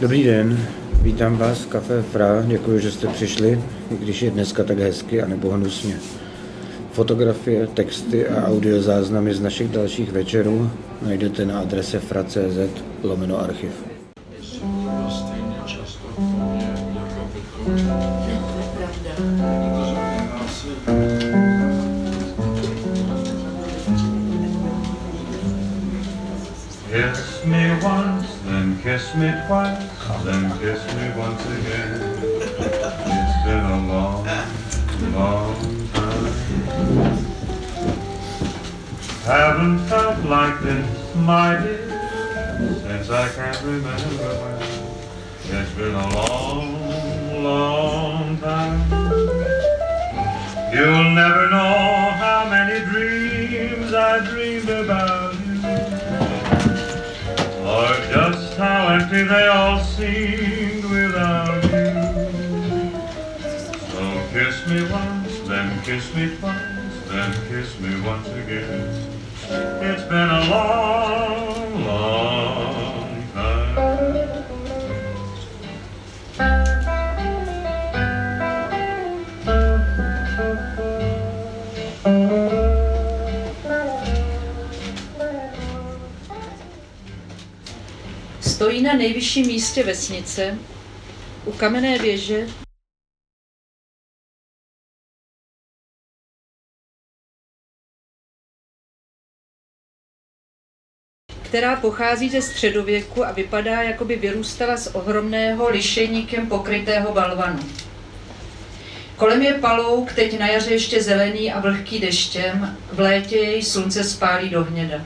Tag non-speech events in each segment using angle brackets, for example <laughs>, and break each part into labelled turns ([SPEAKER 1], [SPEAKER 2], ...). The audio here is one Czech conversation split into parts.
[SPEAKER 1] Dobrý den, vítám vás v Café Fra, děkuji, že jste přišli, i když je dneska tak hezky a nebo hnusně. Fotografie, texty a audiozáznamy z našich dalších večerů najdete na adrese fra.cz lomeno archiv.
[SPEAKER 2] It's been a long, long time. You'll never know how many dreams I dreamed about you. Or just how empty they all seemed without you. So kiss me once, then kiss me twice, then kiss me once again.
[SPEAKER 3] Nejvyšším místě vesnice, u kamenné věže, která pochází ze středověku a vypadá, jako by vyrůstala z ohromného lišejníkem pokrytého balvanu. Kolem je palouk, teď na jaře ještě zelený a vlhký deštěm, v létě jej slunce spálí do hněda.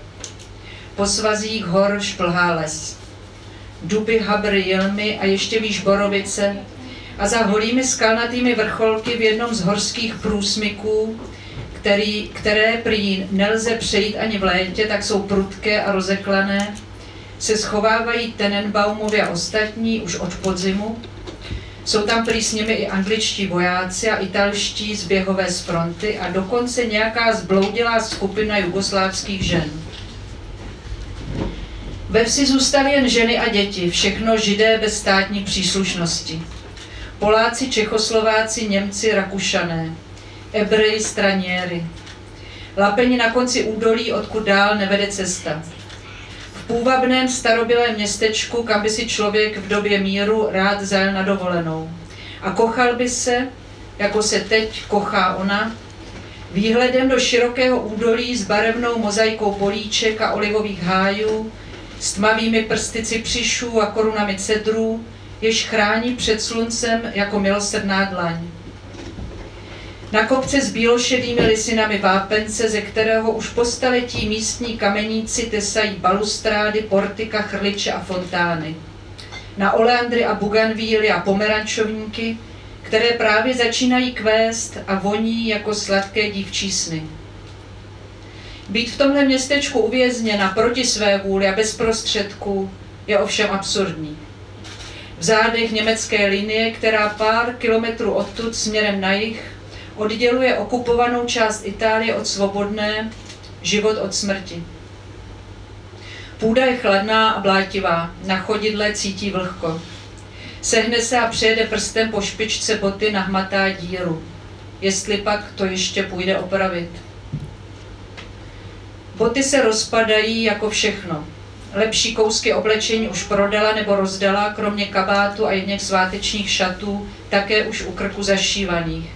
[SPEAKER 3] Po svazích hor šplhá les duby, habry, jilmy a ještě výš borovice a za holými skalnatými vrcholky v jednom z horských průsmyků, který, které prý nelze přejít ani v létě, tak jsou prudké a rozeklané, se schovávají Tenenbaumovi a ostatní už od podzimu. Jsou tam prý s nimi i angličtí vojáci a italští zběhové z fronty a dokonce nějaká zbloudilá skupina jugoslávských žen. Ve vsi zůstaly jen ženy a děti, všechno židé bez státní příslušnosti. Poláci, Čechoslováci, Němci, Rakušané, Ebreji, Straněry. Lapeni na konci údolí, odkud dál nevede cesta. V půvabném starobylém městečku, kam by si člověk v době míru rád zajel na dovolenou. A kochal by se, jako se teď kochá ona, výhledem do širokého údolí s barevnou mozaikou políček a olivových hájů, s tmavými prsty cypřišů a korunami cedrů, jež chrání před sluncem jako milosrdná dlaň. Na kopce s bílošedými lisinami vápence, ze kterého už po staletí místní kameníci tesají balustrády, portika, chrliče a fontány. Na oleandry a buganvíly a pomerančovníky, které právě začínají kvést a voní jako sladké dívčí sny. Být v tomhle městečku uvězněna proti své vůli a bez prostředků je ovšem absurdní. V zádech německé linie, která pár kilometrů odtud směrem na jih odděluje okupovanou část Itálie od svobodné, život od smrti. Půda je chladná a blátivá, na chodidle cítí vlhko. Sehne se a přejede prstem po špičce boty nahmatá díru. Jestli pak to ještě půjde opravit. Boty se rozpadají jako všechno. Lepší kousky oblečení už prodala nebo rozdala, kromě kabátu a jedněch svátečních šatů, také už u krku zašívaných.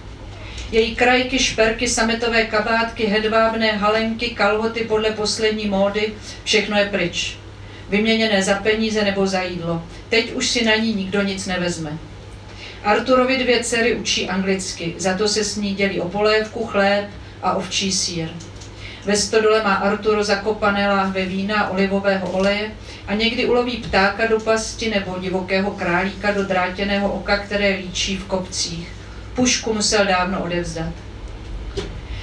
[SPEAKER 3] Její krajky, šperky, sametové kabátky, hedvábné halenky, kalhoty podle poslední módy, všechno je pryč. Vyměněné za peníze nebo za jídlo. Teď už si na ní nikdo nic nevezme. Arturovi dvě dcery učí anglicky, za to se s ní dělí o polévku, chléb a ovčí sír. Ve stodole má Arturo zakopané láhve vína, olivového oleje a někdy uloví ptáka do pasti nebo divokého králíka do drátěného oka, které líčí v kopcích. Pušku musel dávno odevzdat.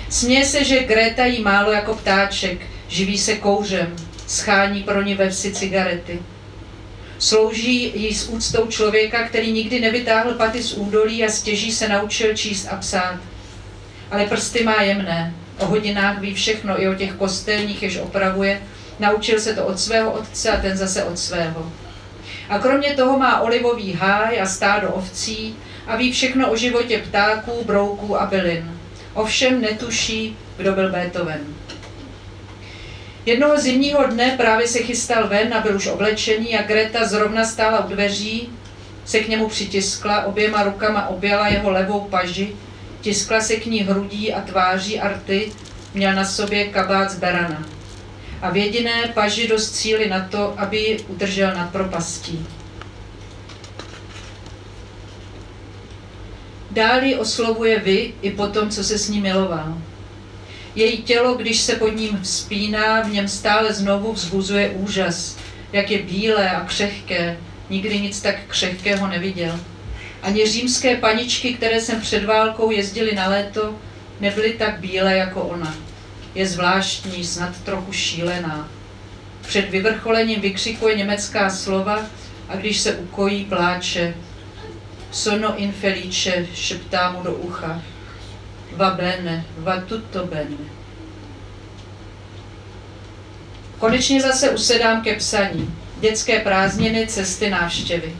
[SPEAKER 3] Směje se, že Greta jí málo jako ptáček, živí se kouřem, schání pro ní ve vsi cigarety. Slouží jí s úctou člověka, který nikdy nevytáhl paty z údolí a stěží se naučil číst a psát. Ale prsty má jemné, o hodinách ví všechno, i o těch kostelních, jež opravuje. Naučil se to od svého otce a ten zase od svého. A kromě toho má olivový háj a stádo ovcí a ví všechno o životě ptáků, brouků a bylin. Ovšem netuší, kdo byl Beethoven. Jednoho zimního dne právě se chystal ven a byl už oblečený a Greta zrovna stála u dveří, se k němu přitiskla, oběma rukama objala jeho levou paži, tiskla se k ní hrudí a tváří a rty, měl na sobě kabát z berana. A v jediné paži dost cíly na to, aby ji udržel nad propastí. Dáli oslovuje vy i po tom, co se s ní miloval. Její tělo, když se pod ním vzpíná, v něm stále znovu vzbuzuje úžas, jak je bílé a křehké. Nikdy nic tak křehkého neviděl. Ani římské paničky, které jsem před válkou jezdili na léto, nebyly tak bílé jako ona. Je zvláštní, snad trochu šílená. Před vyvrcholením vykřikuje německá slova a když se ukojí, pláče. Sono infelice, šeptá mu do ucha. Va bene, va tutto bene. Konečně zase usedám ke psaní. Dětské prázdniny, cesty, návštěvy.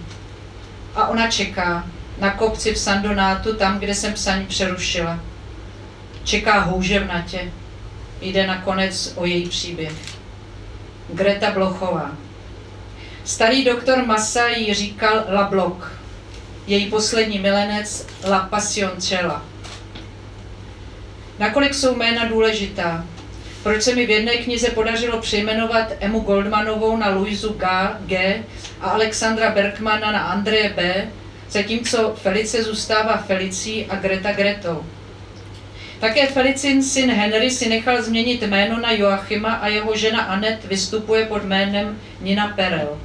[SPEAKER 3] A ona čeká na kopci v Sandonátu, tam, kde jsem psaní přerušila. Čeká houževnatě. Jde nakonec o její příběh. Greta Blochová. Starý doktor Massa jí říkal La Bloch, její poslední milenec La Passioncella. Nakolik jsou jména důležitá? Proč se mi v jedné knize podařilo přejmenovat Emu Goldmanovou na Luizu G. G. a Alexandra Bergmana na Andreje B., zatímco Felice zůstává Felicí a Greta Gretou. Také Felicin syn Henry si nechal změnit jméno na Joachima a jeho žena Anet vystupuje pod jménem Nina Perel.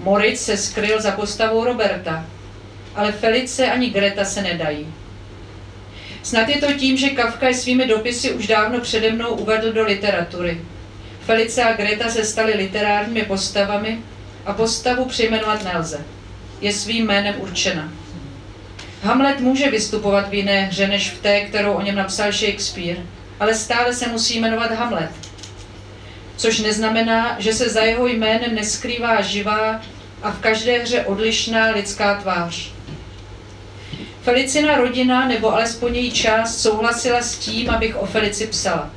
[SPEAKER 3] Moritz se skryl za postavou Roberta, ale Felice ani Greta se nedají. Snad je to tím, že Kafka je svými dopisy už dávno přede mnou uvedl do literatury. Felice a Greta se staly literárními postavami a postavu přejmenovat nelze. Je svým jménem určena. Hamlet může vystupovat v jiné hře než v té, kterou o něm napsal Shakespeare, ale stále se musí jmenovat Hamlet. Což neznamená, že se za jeho jménem neskrývá živá a v každé hře odlišná lidská tvář. Felicina rodina, nebo alespoň její část, souhlasila s tím, abych o Felici psala.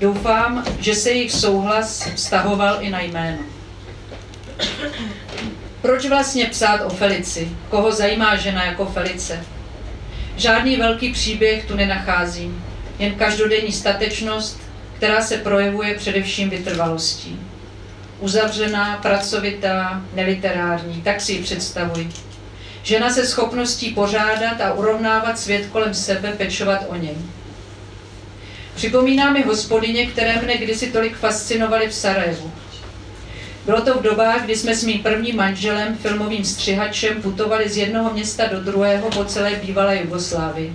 [SPEAKER 3] Doufám, že se jejich souhlas vztahoval i na jméno. Proč vlastně psát o Felici? Koho zajímá žena jako Felice? Žádný velký příběh tu nenacházím, jen každodenní statečnost, která se projevuje především vytrvalostí. Uzavřená, pracovitá, neliterární, tak si ji představuji. Žena se schopností pořádat a urovnávat svět kolem sebe, pečovat o něj. Připomíná mi hospodyně, které mne kdysi tolik fascinovaly v Sarajevu. Bylo to v dobách, kdy jsme s mým prvním manželem, filmovým střihačem, putovali z jednoho města do druhého po celé bývalé Jugoslávii.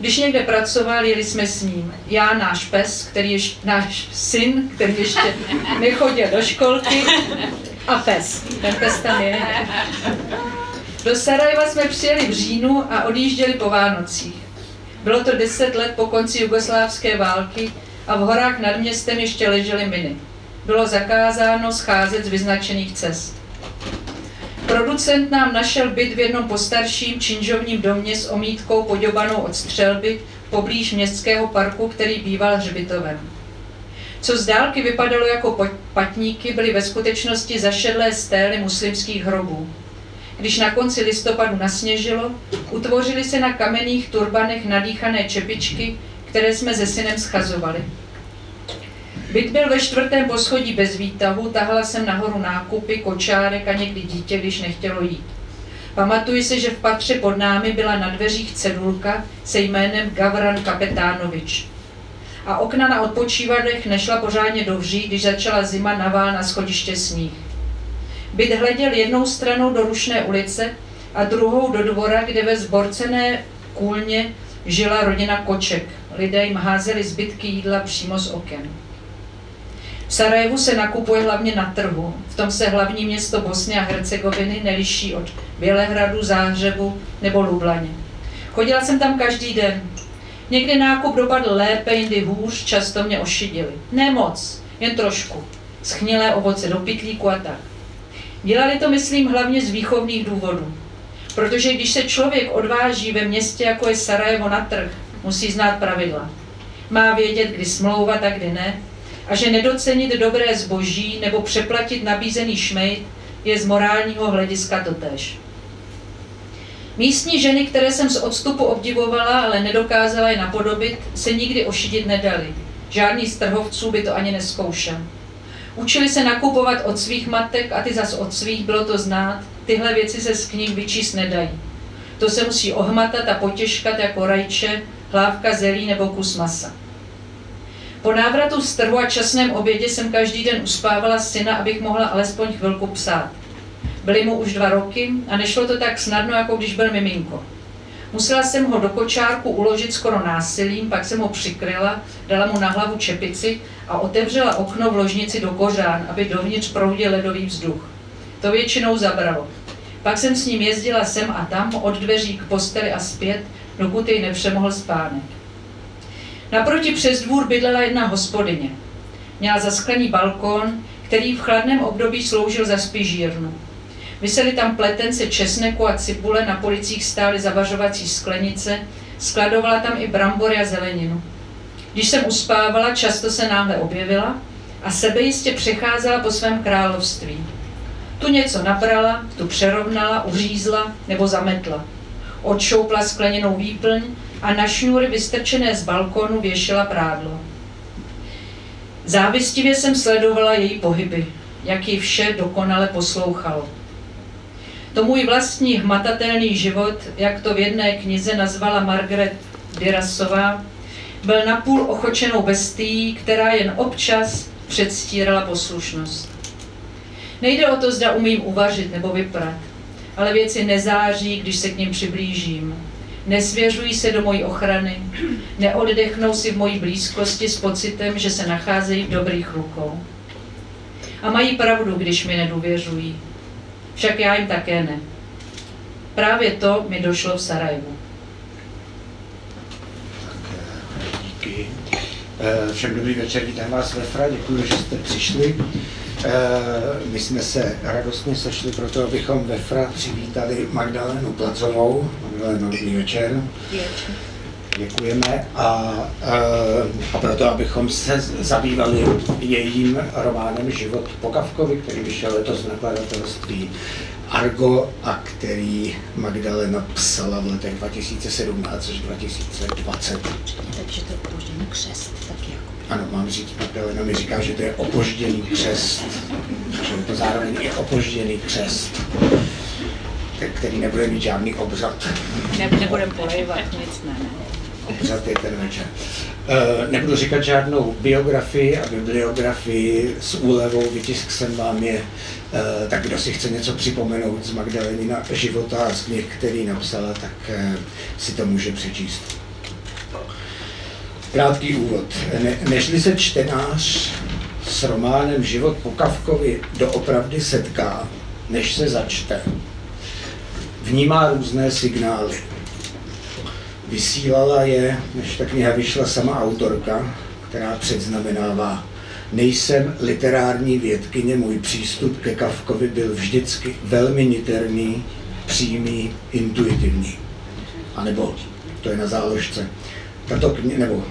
[SPEAKER 3] Když někde pracoval, jeli jsme s ním. Já, náš pes, který ještě, náš syn, který ještě nechodil do školky, a pes. Ten pes tam je. Do Sarajeva jsme přijeli v říjnu a odjížděli po Vánocích. Bylo to deset let po konci jugoslávské války a v horách nad městem ještě ležely miny. Bylo zakázáno scházet z vyznačených cest. Producent nám našel byt v jednom postarším činžovním domě s omítkou poděbanou od střelby poblíž městského parku, který býval hřbitovem. Co z dálky vypadalo jako patníky, byly ve skutečnosti zašedlé stély muslimských hrobů. Když na konci listopadu nasněžilo, utvořily se na kamenných turbanech nadýchané čepičky, které jsme se synem schazovali. Byt byl ve čtvrtém poschodí bez výtahu, tahala jsem nahoru nákupy, kočárek a někdy dítě, když nechtělo jít. Pamatuji se, že v patře pod námi byla na dveřích cedulka se jménem Gavran Kapetánovič. A okna na odpočívadlech nešla pořádně dovří, když začala zima navál na schodiště sníh. Byt hleděl jednou stranou do Rušné ulice a druhou do dvora, kde ve zborcené kůlně žila rodina Koček. Lidé jim házeli zbytky jídla přímo z oken. V Sarajevu se nakupuje hlavně na trhu. V tom se hlavní město Bosny a Hercegoviny neliší od Bělehradu, Záhřebu nebo Lublaně. Chodila jsem tam každý den. Někdy nákup dopadl lépe, jindy hůř, často mě ošidili. Ne moc, jen trošku. Schnilé ovoce do pitlíku a tak. Dělali to, myslím, hlavně z výchovných důvodů. Protože když se člověk odváží ve městě, jako je Sarajevo, na trh, musí znát pravidla. Má vědět, kdy smlouvat a kdy ne, a že nedocenit dobré zboží nebo přeplatit nabízený šmejt je z morálního hlediska totéž. Místní ženy, které jsem z odstupu obdivovala, ale nedokázala je napodobit, se nikdy ošidit nedali. Žádný z trhovců by to ani neskoušel. Učili se nakupovat od svých matek a ty zas od svých, bylo to znát. Tyhle věci se z knih vyčíst nedají. To se musí ohmatat a potěžkat jako rajče, hlávka zelí nebo kus masa. Po návratu z trhu a časném obědě jsem každý den uspávala syna, abych mohla alespoň chvilku psát. Byly mu už dva roky a nešlo to tak snadno, jako když byl miminko. Musela jsem ho do kočárku uložit skoro násilím, pak jsem ho přikryla, dala mu na hlavu čepici a otevřela okno v ložnici do kořán, aby dovnitř proudil ledový vzduch. To většinou zabralo. Pak jsem s ním jezdila sem a tam, od dveří k posteli a zpět, dokud jej nepřemohl spánek. Naproti přes dvůr bydlela jedna hospodyně. Měla zasklený balkón, který v chladném období sloužil za spižírnu. Vysely tam pletence česneku a cibule, na policích stály zavařovací sklenice, skladovala tam i brambory a zeleninu. Když jsem uspávala, často se náhle objevila a sebejistě přecházela po svém království. Tu něco nabrala, tu přerovnala, uřízla nebo zametla. Odšoupla skleněnou výplň a na šňůry vystrčené z balkonu věšila prádlo. Závistivě jsem sledovala její pohyby, jak ji vše dokonale poslouchalo. To můj vlastní hmatatelný život, jak to v jedné knize nazvala Margaret Dirasová, byl napůl ochočenou bestií, která jen občas předstírala poslušnost. Nejde o to, zda umím uvařit nebo vyprat, ale věci nezáří, když se k ním přiblížím. Nesvěřují se do mojí ochrany, neoddechnou si v mojí blízkosti s pocitem, že se nacházejí v dobrých rukou. A mají pravdu, když mi nedůvěřují. Však já jim také ne. Právě to mi došlo v Sarajevu.
[SPEAKER 1] Díky. Eh, Všem dobrý večer, vítám vás ve Fra, děkuji, že jste přišli. Eh, My jsme se radostně sešli proto, abychom ve Fra přivítali Magdalenu Placovou. Dobrý večer. Děkujeme a, eh, a proto, abychom se zabývali jejím románem Život po Kavkovi, který vyšel letos v nakladatelství Argo a který Magdalena psala v letech 2017 až 2020.
[SPEAKER 4] Takže to je opožděný křest, taky jako.
[SPEAKER 1] Ano, mám říct, Magdalena mi říká, že to je opožděný křest. Že je to zároveň i opožděný křest, který nebude mít žádný obřad.
[SPEAKER 4] Ne, nebudem polejvat, nic ne, ne.
[SPEAKER 1] Obřad je ten večer. Eh, Nebudu říkat žádnou biografii a bibliografii s úlevou, vytisk jsem vám je, eh, tak kdo si chce něco připomenout z Magdalenina života a z knih, který napsala, tak eh, si to může přečíst. Krátký úvod. Ne, nežli se čtenář s románem Život po Kavkovi doopravdy setká, než se začte, vnímá různé signály. Vysílala je, než ta kniha vyšla sama autorka, která předznamenává Nejsem literární vědkyně, můj přístup ke Kavkovi byl vždycky velmi niterný, přímý, intuitivní. A nebo, to je na záložce, tato kniha, nebo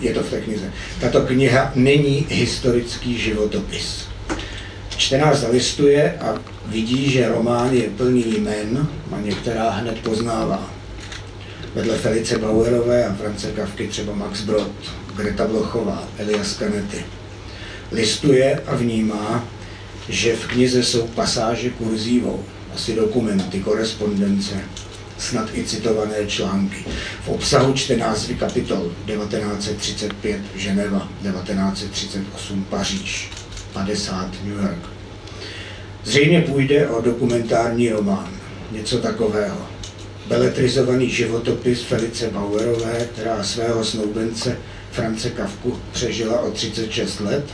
[SPEAKER 1] je to v té knize, tato kniha není historický životopis. Čtenář zalistuje a vidí, že román je plný jmen a některá hned poznává. Vedle Felice Bauerové a France Kavky třeba Max Brod, Greta Blochová, Elias Canetti. Listuje a vnímá, že v knize jsou pasáže kurzívou, asi dokumenty, korespondence, snad i citované články. V obsahu čte názvy kapitol 1935 Ženeva, 1938 Paříž, 50 New York. Zřejmě půjde o dokumentární román, něco takového. Beletrizovaný životopis Felice Bauerové, která svého snoubence France Kavku přežila o 36 let,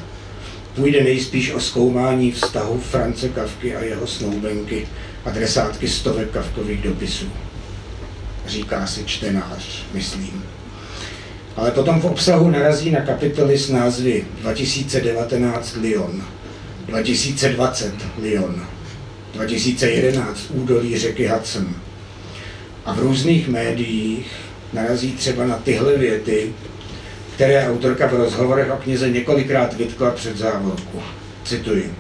[SPEAKER 1] půjde nejspíš o zkoumání vztahu France Kavky a jeho snoubenky, adresátky stovek Kavkových dopisů říká si čtenář, myslím. Ale potom v obsahu narazí na kapitoly s názvy 2019 Lyon, 2020 Lyon, 2011 údolí řeky Hudson. A v různých médiích narazí třeba na tyhle věty, které autorka v rozhovorech o knize několikrát vytkla před závorku. Cituji.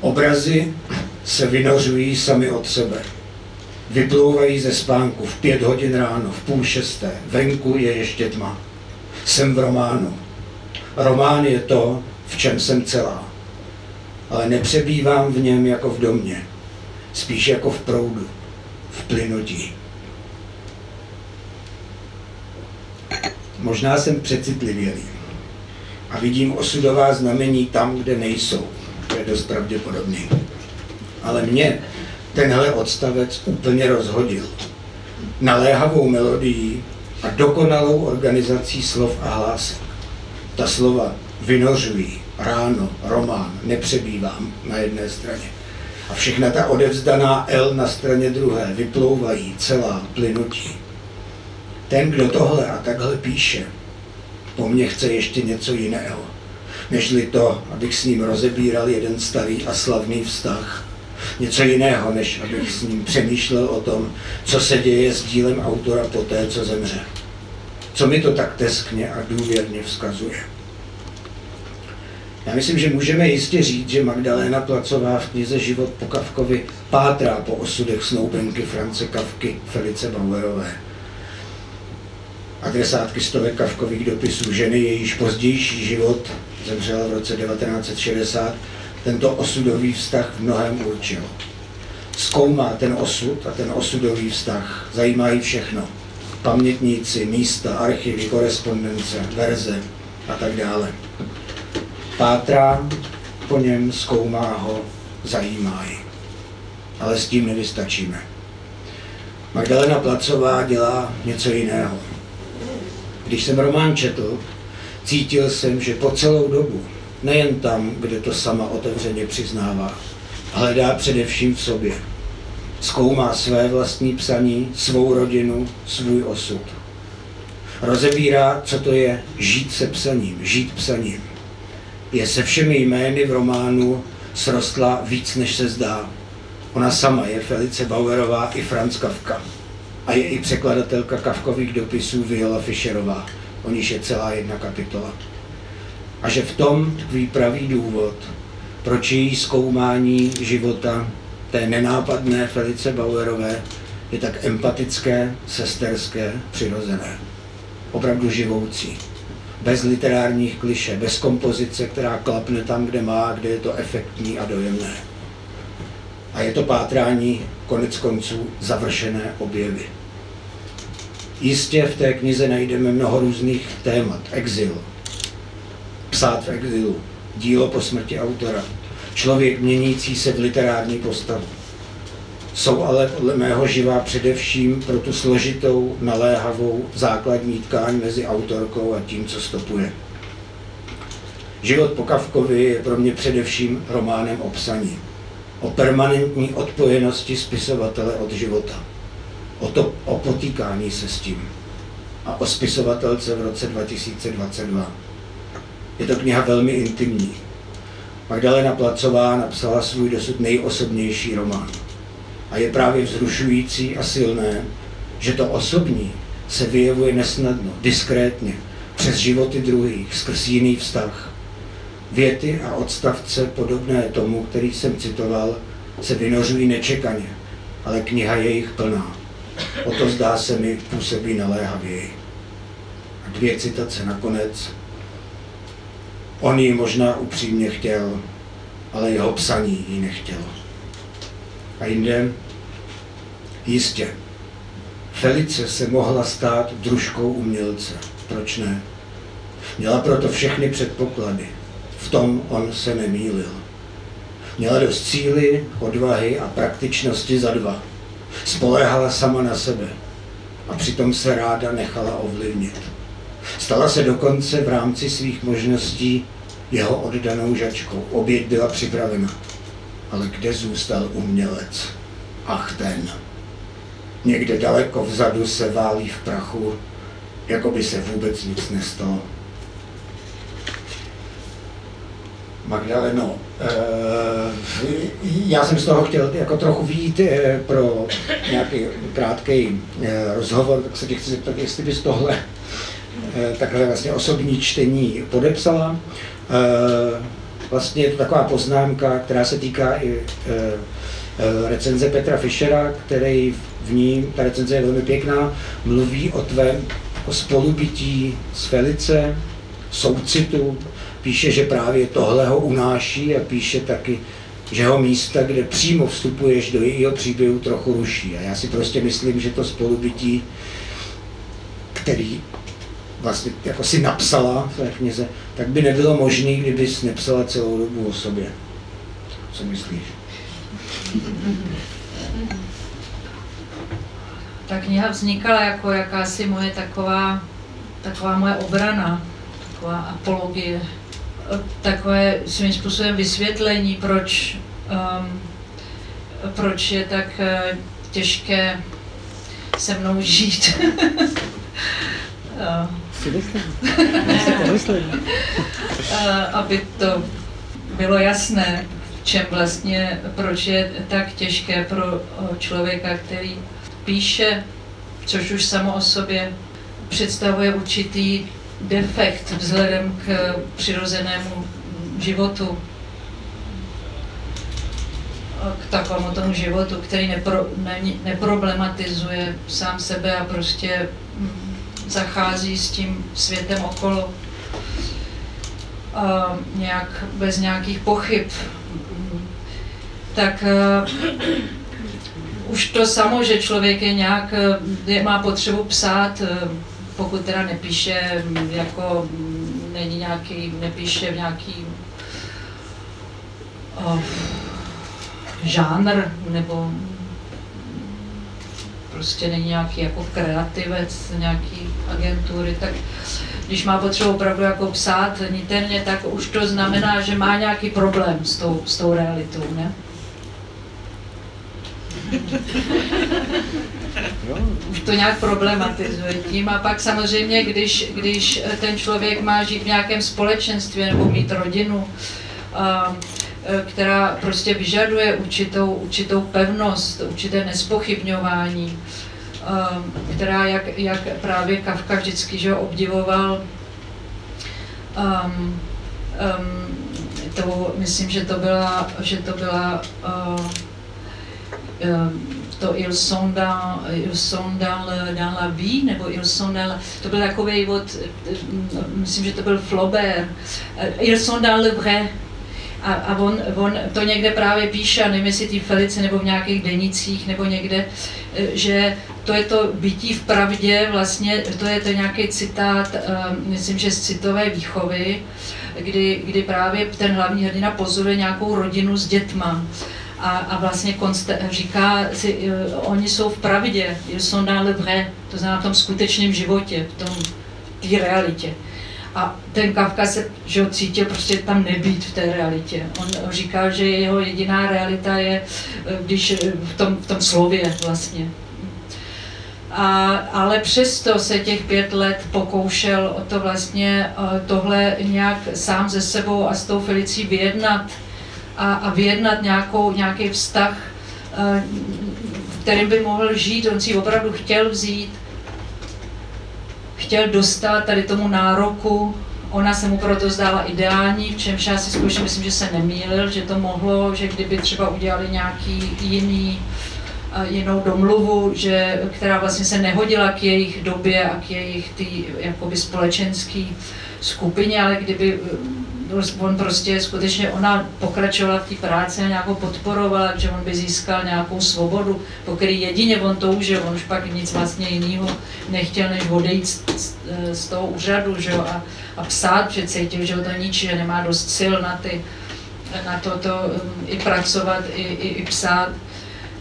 [SPEAKER 1] Obrazy se vynořují sami od sebe. Vyplouvají ze spánku v pět hodin ráno, v půl šesté. Venku je ještě tma. Jsem v románu. Román je to, v čem jsem celá. Ale nepřebývám v něm jako v domě. Spíš jako v proudu, v plynutí. Možná jsem přecitlivělý a vidím osudová znamení tam, kde nejsou. To je dost pravděpodobný. Ale mě tenhle odstavec úplně rozhodil. Naléhavou melodií a dokonalou organizací slov a hlásek. Ta slova vynořují, ráno, román, nepřebývám na jedné straně. A všechna ta odevzdaná L na straně druhé vyplouvají celá plynutí. Ten, kdo tohle a takhle píše, po mně chce ještě něco jiného, nežli to, abych s ním rozebíral jeden starý a slavný vztah. Něco jiného, než abych s ním přemýšlel o tom, co se děje s dílem autora po té, co zemře. Co mi to tak teskně a důvěrně vzkazuje. Já myslím, že můžeme jistě říct, že Magdaléna Placová v knize Život po Kavkovi pátrá po osudech snoubenky France Kavky Felice Bauerové adresátky stovek kavkových dopisů ženy, jejíž pozdější život zemřela v roce 1960, tento osudový vztah v mnohem určil. Zkoumá ten osud a ten osudový vztah, zajímá jí všechno. Pamětníci, místa, archivy, korespondence, verze a tak dále. Pátrá po něm, zkoumá ho, zajímá ji. Ale s tím nevystačíme. Magdalena Placová dělá něco jiného. Když jsem román četl, cítil jsem, že po celou dobu, nejen tam, kde to sama otevřeně přiznává, hledá především v sobě. Zkoumá své vlastní psaní, svou rodinu, svůj osud. Rozebírá, co to je žít se psaním, žít psaním. Je se všemi jmény v románu srostla víc, než se zdá. Ona sama je Felice Bauerová i Franz Kafka a je i překladatelka kavkových dopisů Viola Fischerová, o níž je celá jedna kapitola. A že v tom tkví pravý důvod, proč její zkoumání života té nenápadné Felice Bauerové je tak empatické, sesterské, přirozené. Opravdu živoucí. Bez literárních kliše, bez kompozice, která klapne tam, kde má, kde je to efektní a dojemné. A je to pátrání konec konců završené objevy. Jistě v té knize najdeme mnoho různých témat. Exil, psát v exilu, dílo po smrti autora, člověk měnící se v literární postavu. Jsou ale podle mého živá především pro tu složitou, naléhavou základní tkáň mezi autorkou a tím, co stopuje. Život po Kavkovi je pro mě především románem o psaní, o permanentní odpojenosti spisovatele od života o, to, o potýkání se s tím a o spisovatelce v roce 2022. Je to kniha velmi intimní. Magdalena Placová napsala svůj dosud nejosobnější román. A je právě vzrušující a silné, že to osobní se vyjevuje nesnadno, diskrétně, přes životy druhých, skrz jiný vztah. Věty a odstavce podobné tomu, který jsem citoval, se vynořují nečekaně, ale kniha je jich plná. O to zdá se mi působí naléhavěji. A dvě citace nakonec. On ji možná upřímně chtěl, ale jeho psaní ji nechtělo. A jinde, jistě, Felice se mohla stát družkou umělce. Proč ne? Měla proto všechny předpoklady. V tom on se nemýlil. Měla dost síly, odvahy a praktičnosti za dva Spoléhala sama na sebe a přitom se ráda nechala ovlivnit. Stala se dokonce v rámci svých možností jeho oddanou žačkou. Oběť byla připravena. Ale kde zůstal umělec? Ach ten. Někde daleko vzadu se válí v prachu, jako by se vůbec nic nestalo. Magdaleno, eh, já jsem z toho chtěl jako trochu výjít eh, pro nějaký krátký eh, rozhovor, tak se tě chci zeptat, jestli bys tohle takhle vlastně osobní čtení podepsala. Vlastně je to taková poznámka, která se týká i recenze Petra Fischera, který v ní, ta recenze je velmi pěkná, mluví o tvém o spolubytí s Felice, soucitu, píše, že právě tohle ho unáší a píše taky, že ho místa, kde přímo vstupuješ do jejího příběhu, trochu ruší. A já si prostě myslím, že to spolubytí, který vlastně jako si napsala v té knize, tak by nebylo možné, kdybys nepsala celou dobu o sobě. Co myslíš? <laughs>
[SPEAKER 3] Ta kniha vznikala jako jakási moje taková, taková moje obrana, taková apologie takové svým způsobem vysvětlení, proč, um, proč je tak uh, těžké se mnou žít. <laughs> Aby to bylo jasné, v čem vlastně, proč je tak těžké pro člověka, který píše, což už samo o sobě představuje určitý defekt vzhledem k přirozenému životu, k takovému tomu životu, který nepro, ne, neproblematizuje sám sebe a prostě zachází s tím světem okolo. A nějak bez nějakých pochyb, tak uh, už to samo, že člověk je nějak, je, má potřebu psát, uh, pokud teda nepíše jako, není nějaký, nepíše v nějaký oh, žánr, nebo prostě není nějaký jako kreativec, nějaký agentury, tak když má potřebu opravdu jako psát niterně, tak už to znamená, že má nějaký problém s tou, s tou realitou, ne? To nějak problematizuje tím a pak samozřejmě, když, když ten člověk má žít v nějakém společenství nebo mít rodinu, e, která prostě vyžaduje určitou, určitou pevnost, určité nespochybňování, která, jak, jak právě Kafka vždycky že obdivoval, um, um, to, myslím, že to byla, že to byla uh, to ils sont dans, ils sont dans, la vie, nebo ils sont to byl takový od, myslím, že to byl Flaubert, ils sont dans le vrai, a, a on, on to někde právě píše, a nevím jestli ty Felice nebo v nějakých denicích nebo někde, že to je to bytí v pravdě, vlastně to je to nějaký citát, myslím, že z citové výchovy, kdy, kdy právě ten hlavní hrdina pozoruje nějakou rodinu s dětma a, a vlastně konste, říká si, uh, oni jsou v pravdě, jsou dans le vrai, to znamená v tom skutečném životě, v tom té realitě. A ten Kafka se že cítil prostě tam nebýt v té realitě. On říkal, že jeho jediná realita je e, když e, v tom, v tom slově vlastně. A, ale přesto se těch pět let pokoušel o to vlastně tohle nějak sám ze sebou a s tou Felicí vyjednat a, a vyjednat nějakou, nějaký vztah, eh, kterým by mohl žít. On si opravdu chtěl vzít, chtěl dostat tady tomu nároku. Ona se mu proto zdála ideální, v čemž já si skutečně myslím, že se nemýlil, že to mohlo, že kdyby třeba udělali nějaký jiný, eh, jinou domluvu, že, která vlastně se nehodila k jejich době a k jejich tý, jakoby společenský skupině, ale kdyby on prostě skutečně, ona pokračovala v té práci a nějakou podporovala, že on by získal nějakou svobodu, po který jedině on toužil, on už pak nic vlastně jiného nechtěl, než odejít z, z, toho úřadu, že jo, a, a psát, že cítil, že ho to ničí, že nemá dost sil na, ty, na to, to um, i pracovat, i, i, i psát.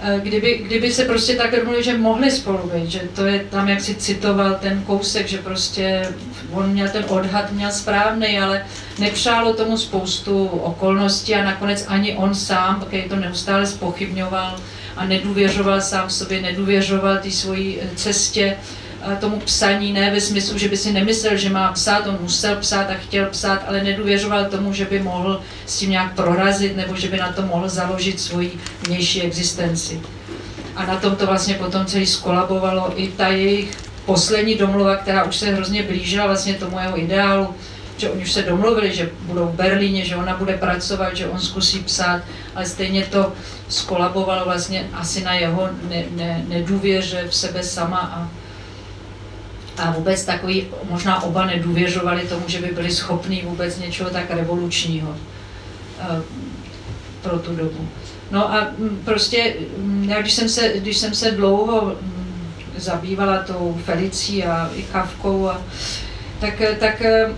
[SPEAKER 3] Eh, kdyby, kdyby se prostě tak domluvili, že mohli spolu být, že to je tam, jak si citoval ten kousek, že prostě on měl ten odhad, měl správný, ale nepřálo tomu spoustu okolností a nakonec ani on sám, který to neustále spochybňoval a nedůvěřoval sám sobě, nedůvěřoval té svojí eh, cestě, tomu psaní, ne ve smyslu, že by si nemyslel, že má psát, on musel psát a chtěl psát, ale nedůvěřoval tomu, že by mohl s tím nějak prorazit nebo že by na to mohl založit svoji vnější existenci. A na tom to vlastně potom celý skolabovalo i ta jejich poslední domluva, která už se hrozně blížila vlastně tomu jeho ideálu, že oni už se domluvili, že budou v Berlíně, že ona bude pracovat, že on zkusí psát, ale stejně to skolabovalo vlastně asi na jeho ne, ne, nedůvěře v sebe sama a, a vůbec takový, možná oba nedůvěřovali tomu, že by byli schopní vůbec něčeho tak revolučního uh, pro tu dobu. No a mm, prostě, mm, já když jsem se, když jsem se dlouho mm, zabývala tou Felicí a i Kavkou, a, tak, tak eh,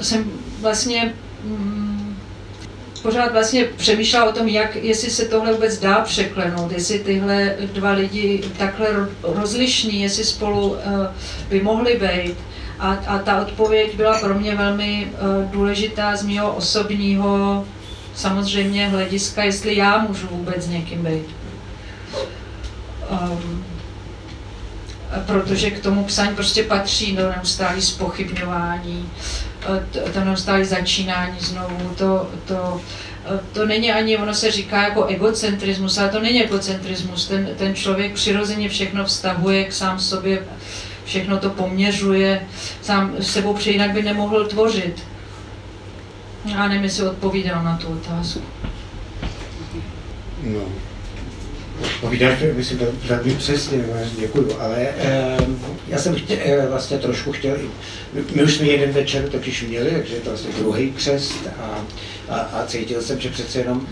[SPEAKER 3] jsem vlastně pořád vlastně přemýšlela o tom, jak, jestli se tohle vůbec dá překlenout, jestli tyhle dva lidi takhle rozlišní, jestli spolu uh, by mohli být. A, a ta odpověď byla pro mě velmi uh, důležitá z mého osobního samozřejmě hlediska, jestli já můžu vůbec někým být. Um, protože k tomu psaní prostě patří do neustálý spochybňování, to neustálé začínání znovu, to, to, to není ani, ono se říká jako egocentrismus, ale to není egocentrismus, ten, ten člověk přirozeně všechno vztahuje k sám sobě, všechno to poměřuje, sám sebou, protože jinak by nemohl tvořit. Já nevím, jestli odpovídal na tu otázku.
[SPEAKER 1] No. Povídáš, myslím, velmi přesně, děkuju, ale eh, já jsem chtěl, eh, vlastně trošku chtěl, my už jsme jeden večer totiž měli, takže je to vlastně druhý křest a, a, a cítil jsem, že přece jenom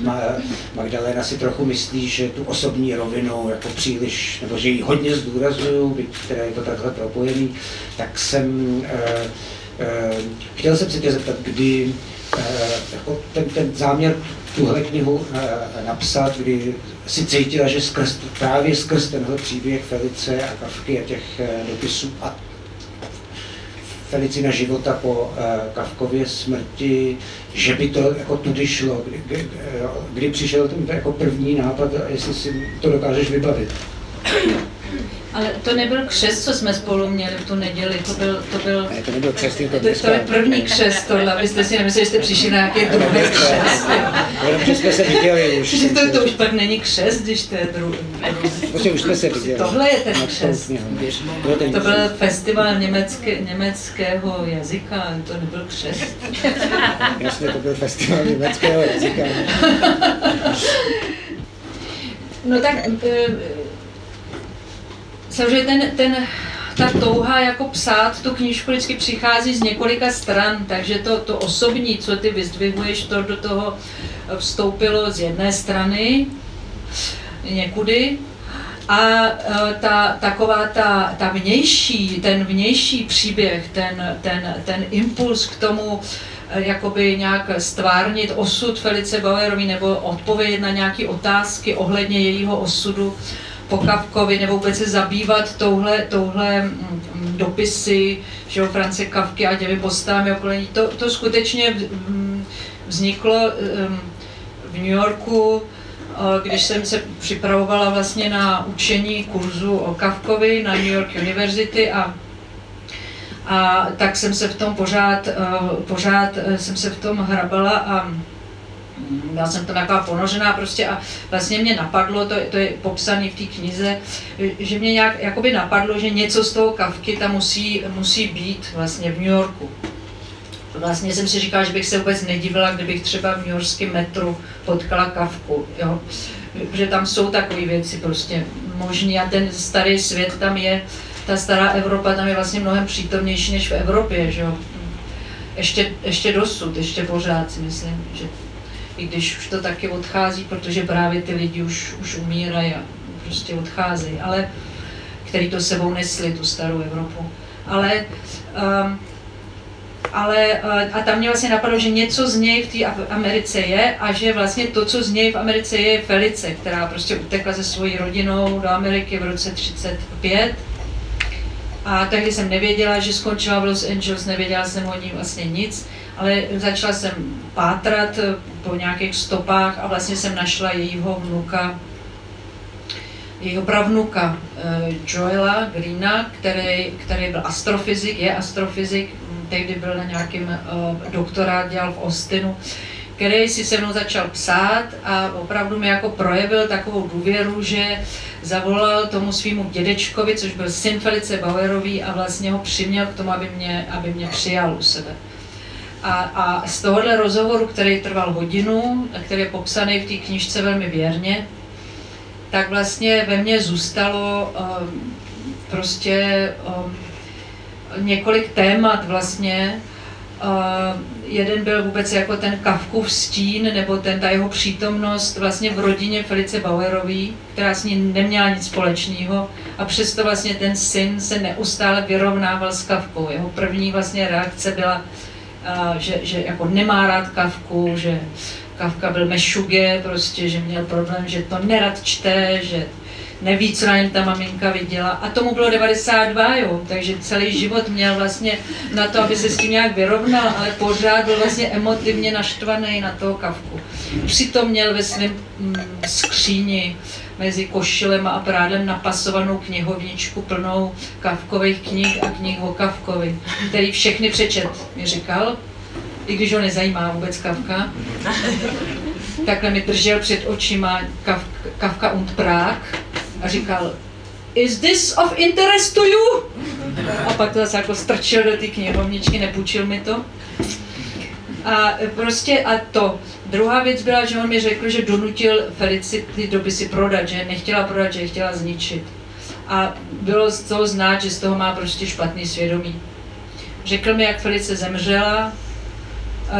[SPEAKER 1] Magdalena si trochu myslí, že tu osobní rovinu jako příliš, nebo že ji hodně zdůraznuju, byť teda je to takhle propojený, tak jsem, eh, eh, chtěl jsem se tě zeptat, kdy jako ten, ten záměr tuhle knihu eh, napsat, kdy si cítila, že skrz, právě skrz tenhle příběh Felice a Kavky a těch eh, dopisů a Felicina života po Kavkově smrti, že by to jako tudy šlo, kdy, kdy přišel ten jako první nápad, jestli si to dokážeš vybavit.
[SPEAKER 3] Ale to nebyl křest, co jsme spolu měli v tu neděli, to byl... To, byl,
[SPEAKER 1] ne, to nebyl křest,
[SPEAKER 3] to, to, to je první křest, tohle, abyste si nemysleli, že jste přišli na nějaký druhý křest.
[SPEAKER 1] Jenom, že jsme se viděli už.
[SPEAKER 3] Že to, to už pak není křest, když to je druhý.
[SPEAKER 1] Prostě už jsme se viděli.
[SPEAKER 3] Tohle je ten křest. To byl festival německé, německého jazyka, to nebyl křest. <laughs>
[SPEAKER 1] Jasně, to byl festival německého jazyka.
[SPEAKER 3] No tak eh, samozřejmě ten, ten, ta touha jako psát tu knížku vždycky přichází z několika stran, takže to, to osobní, co ty vyzdvihuješ, to do toho vstoupilo z jedné strany někudy, a e, ta, taková ta, ta vnější, ten vnější příběh, ten, ten, ten impuls k tomu, e, jakoby nějak stvárnit osud Felice Bauerovi nebo odpovědět na nějaké otázky ohledně jejího osudu, po Kavkovi nebo vůbec se zabývat touhle, touhle mm, dopisy že jo, France Kavky a těmi postavami okolo ní. To, to skutečně mm, vzniklo v New Yorku, když jsem se připravovala vlastně na učení kurzu o Kavkovi na New York University a a tak jsem se v tom pořád, pořád e, jsem se v tom hrabala a já jsem to taková ponořená prostě a vlastně mě napadlo, to, to je popsané v té knize, že mě nějak jakoby napadlo, že něco z toho kavky tam musí, musí být vlastně v New Yorku. Vlastně jsem si říkala, že bych se vůbec nedivila, kdybych třeba v New Yorkském metru potkala kavku, jo. Že tam jsou takové věci prostě možné a ten starý svět tam je, ta stará Evropa tam je vlastně mnohem přítomnější než v Evropě, že jo. Ještě, ještě dosud, ještě pořád si myslím, že i když už to taky odchází, protože právě ty lidi už, už umírají a prostě odcházejí, ale který to sebou nesli, tu starou Evropu. Ale, um, ale uh, a tam mě vlastně napadlo, že něco z něj v té Americe je a že vlastně to, co z něj v Americe je, je Felice, která prostě utekla se svojí rodinou do Ameriky v roce 35 a tehdy jsem nevěděla, že skončila v Los Angeles, nevěděla jsem o ní vlastně nic ale začala jsem pátrat po nějakých stopách a vlastně jsem našla jejího vnuka jeho pravnuka eh, Joela Greena, který, který byl astrofyzik, je astrofyzik, hm, tehdy byl na nějakém uh, doktorát, dělal v Austinu, který si se mnou začal psát a opravdu mi jako projevil takovou důvěru, že zavolal tomu svýmu dědečkovi, což byl syn Felice Bauerový a vlastně ho přiměl k tomu, aby mě, aby mě přijal u sebe. A, a z tohohle rozhovoru, který trval hodinu, který je popsaný v té knižce velmi věrně, tak vlastně ve mně zůstalo um, prostě um, několik témat vlastně. Uh, jeden byl vůbec jako ten Kavkův stín, nebo ten, ta jeho přítomnost vlastně v rodině Felice Bauerový, která s ní neměla nic společného a přesto vlastně ten syn se neustále vyrovnával s Kavkou. Jeho první vlastně reakce byla, že, že jako nemá rád Kavku, že Kafka byl mešuge, prostě, že měl problém, že to nerad čte, že neví, co na něm ta maminka viděla. A tomu bylo 92, jo, takže celý život měl vlastně na to, aby se s tím nějak vyrovnal, ale pořád byl vlastně emotivně naštvaný na toho kavku. Přitom měl ve svém mm, skříni mezi košilem a prádem napasovanou knihovničku plnou kavkových knih a knih o Kavkovi, který všechny přečet, mi říkal, i když ho nezajímá vůbec Kavka. Takhle mi držel před očima Kavka und Prague a říkal, is this of interest to you? A pak to zase jako strčil do té knihovničky, nepůjčil mi to. A prostě a to. Druhá věc byla, že on mi řekl, že donutil Felici ty dopisy prodat, že nechtěla prodat, že je chtěla zničit. A bylo z toho znát, že z toho má prostě špatný svědomí. Řekl mi, jak Felice zemřela,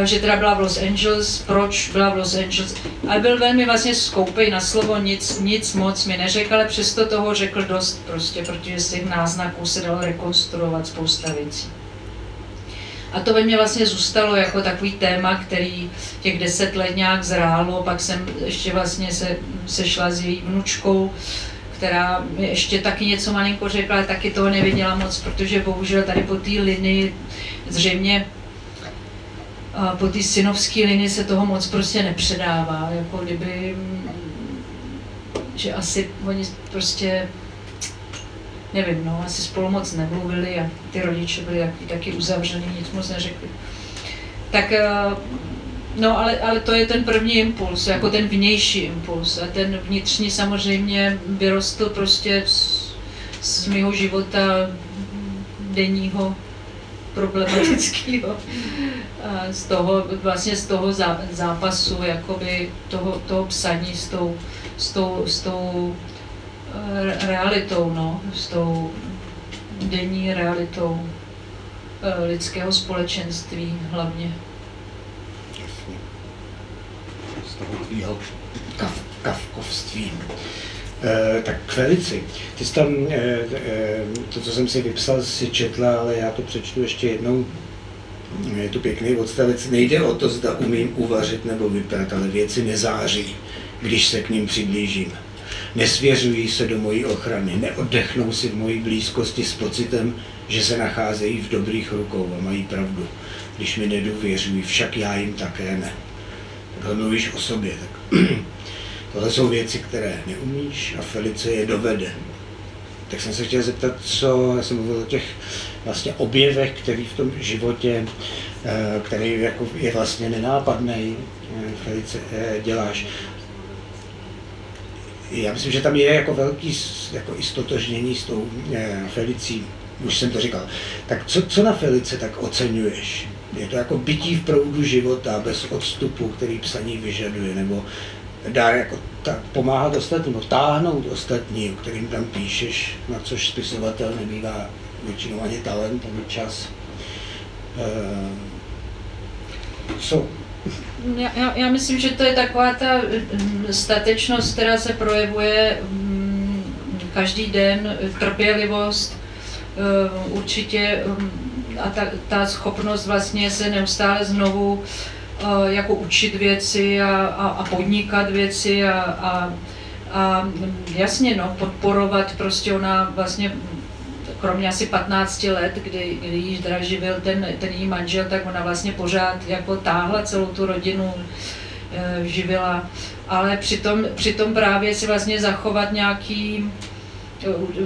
[SPEAKER 3] že teda byla v Los Angeles, proč byla v Los Angeles. Ale byl velmi vlastně skoupej na slovo, nic, nic moc mi neřekl, ale přesto toho řekl dost prostě, protože z těch náznaků se dalo rekonstruovat spousta věcí. A to ve mně vlastně zůstalo jako takový téma, který těch deset let nějak zrálo, pak jsem ještě vlastně se sešla s její vnučkou, která mi ještě taky něco malinko řekla, ale taky toho nevěděla moc, protože bohužel tady po té linii zřejmě po té synovské linii se toho moc prostě nepředává, jako kdyby, že asi oni prostě, nevím, no, asi spolu moc nemluvili a ty rodiče byli taky, taky uzavřený, nic moc neřekli. Tak, eh, no, ale, ale to je ten první impuls, jako ten vnější impuls a ten vnitřní samozřejmě vyrostl prostě z, z mého života denního problematického z toho, vlastně z toho zápasu, jakoby toho, toho psaní s tou, s tou, s tou realitou, no, s tou denní realitou eh, lidského společenství hlavně.
[SPEAKER 1] Z toho tvýho kav, kavkovství. Eh, tak k Felici. Ty jsi tam, eh, eh, to, co jsem si vypsal, si četla, ale já to přečtu ještě jednou. Je to pěkný odstavec. Nejde o to, zda umím uvařit nebo vyprat, ale věci nezáří, když se k ním přiblížím. Nesvěřují se do mojí ochrany, neoddechnou si v mojí blízkosti s pocitem, že se nacházejí v dobrých rukou a mají pravdu. Když mi nedůvěřují, však já jim také ne. Tak mluvíš o sobě, tak <clears throat> Tohle jsou věci, které neumíš a Felice je dovede. Tak jsem se chtěl zeptat, co, já jsem mluvil o těch vlastně objevech, který v tom životě, eh, který jako je vlastně nenápadný, eh, Felice, eh, děláš. Já myslím, že tam je jako velký jako istotožnění s tou Felicí, už jsem to říkal. Tak co, co na Felice tak oceňuješ? Je to jako bytí v proudu života bez odstupu, který psaní vyžaduje, nebo dá jako tak pomáhat ostatním, táhnout ostatní, o kterým tam píšeš, na což spisovatel nebývá většinou ani talent, ani čas. Co?
[SPEAKER 3] Já, já, myslím, že to je taková ta mm, statečnost, která se projevuje mm, každý den, trpělivost, e, určitě mm, a ta, ta schopnost vlastně se neustále znovu jako učit věci a, a, a podnikat věci a, a, a jasně no, podporovat prostě ona vlastně kromě asi 15 let, kdy, kdy jí živil ten, ten její manžel, tak ona vlastně pořád jako táhla celou tu rodinu, eh, živila, ale přitom, přitom právě si vlastně zachovat nějaký,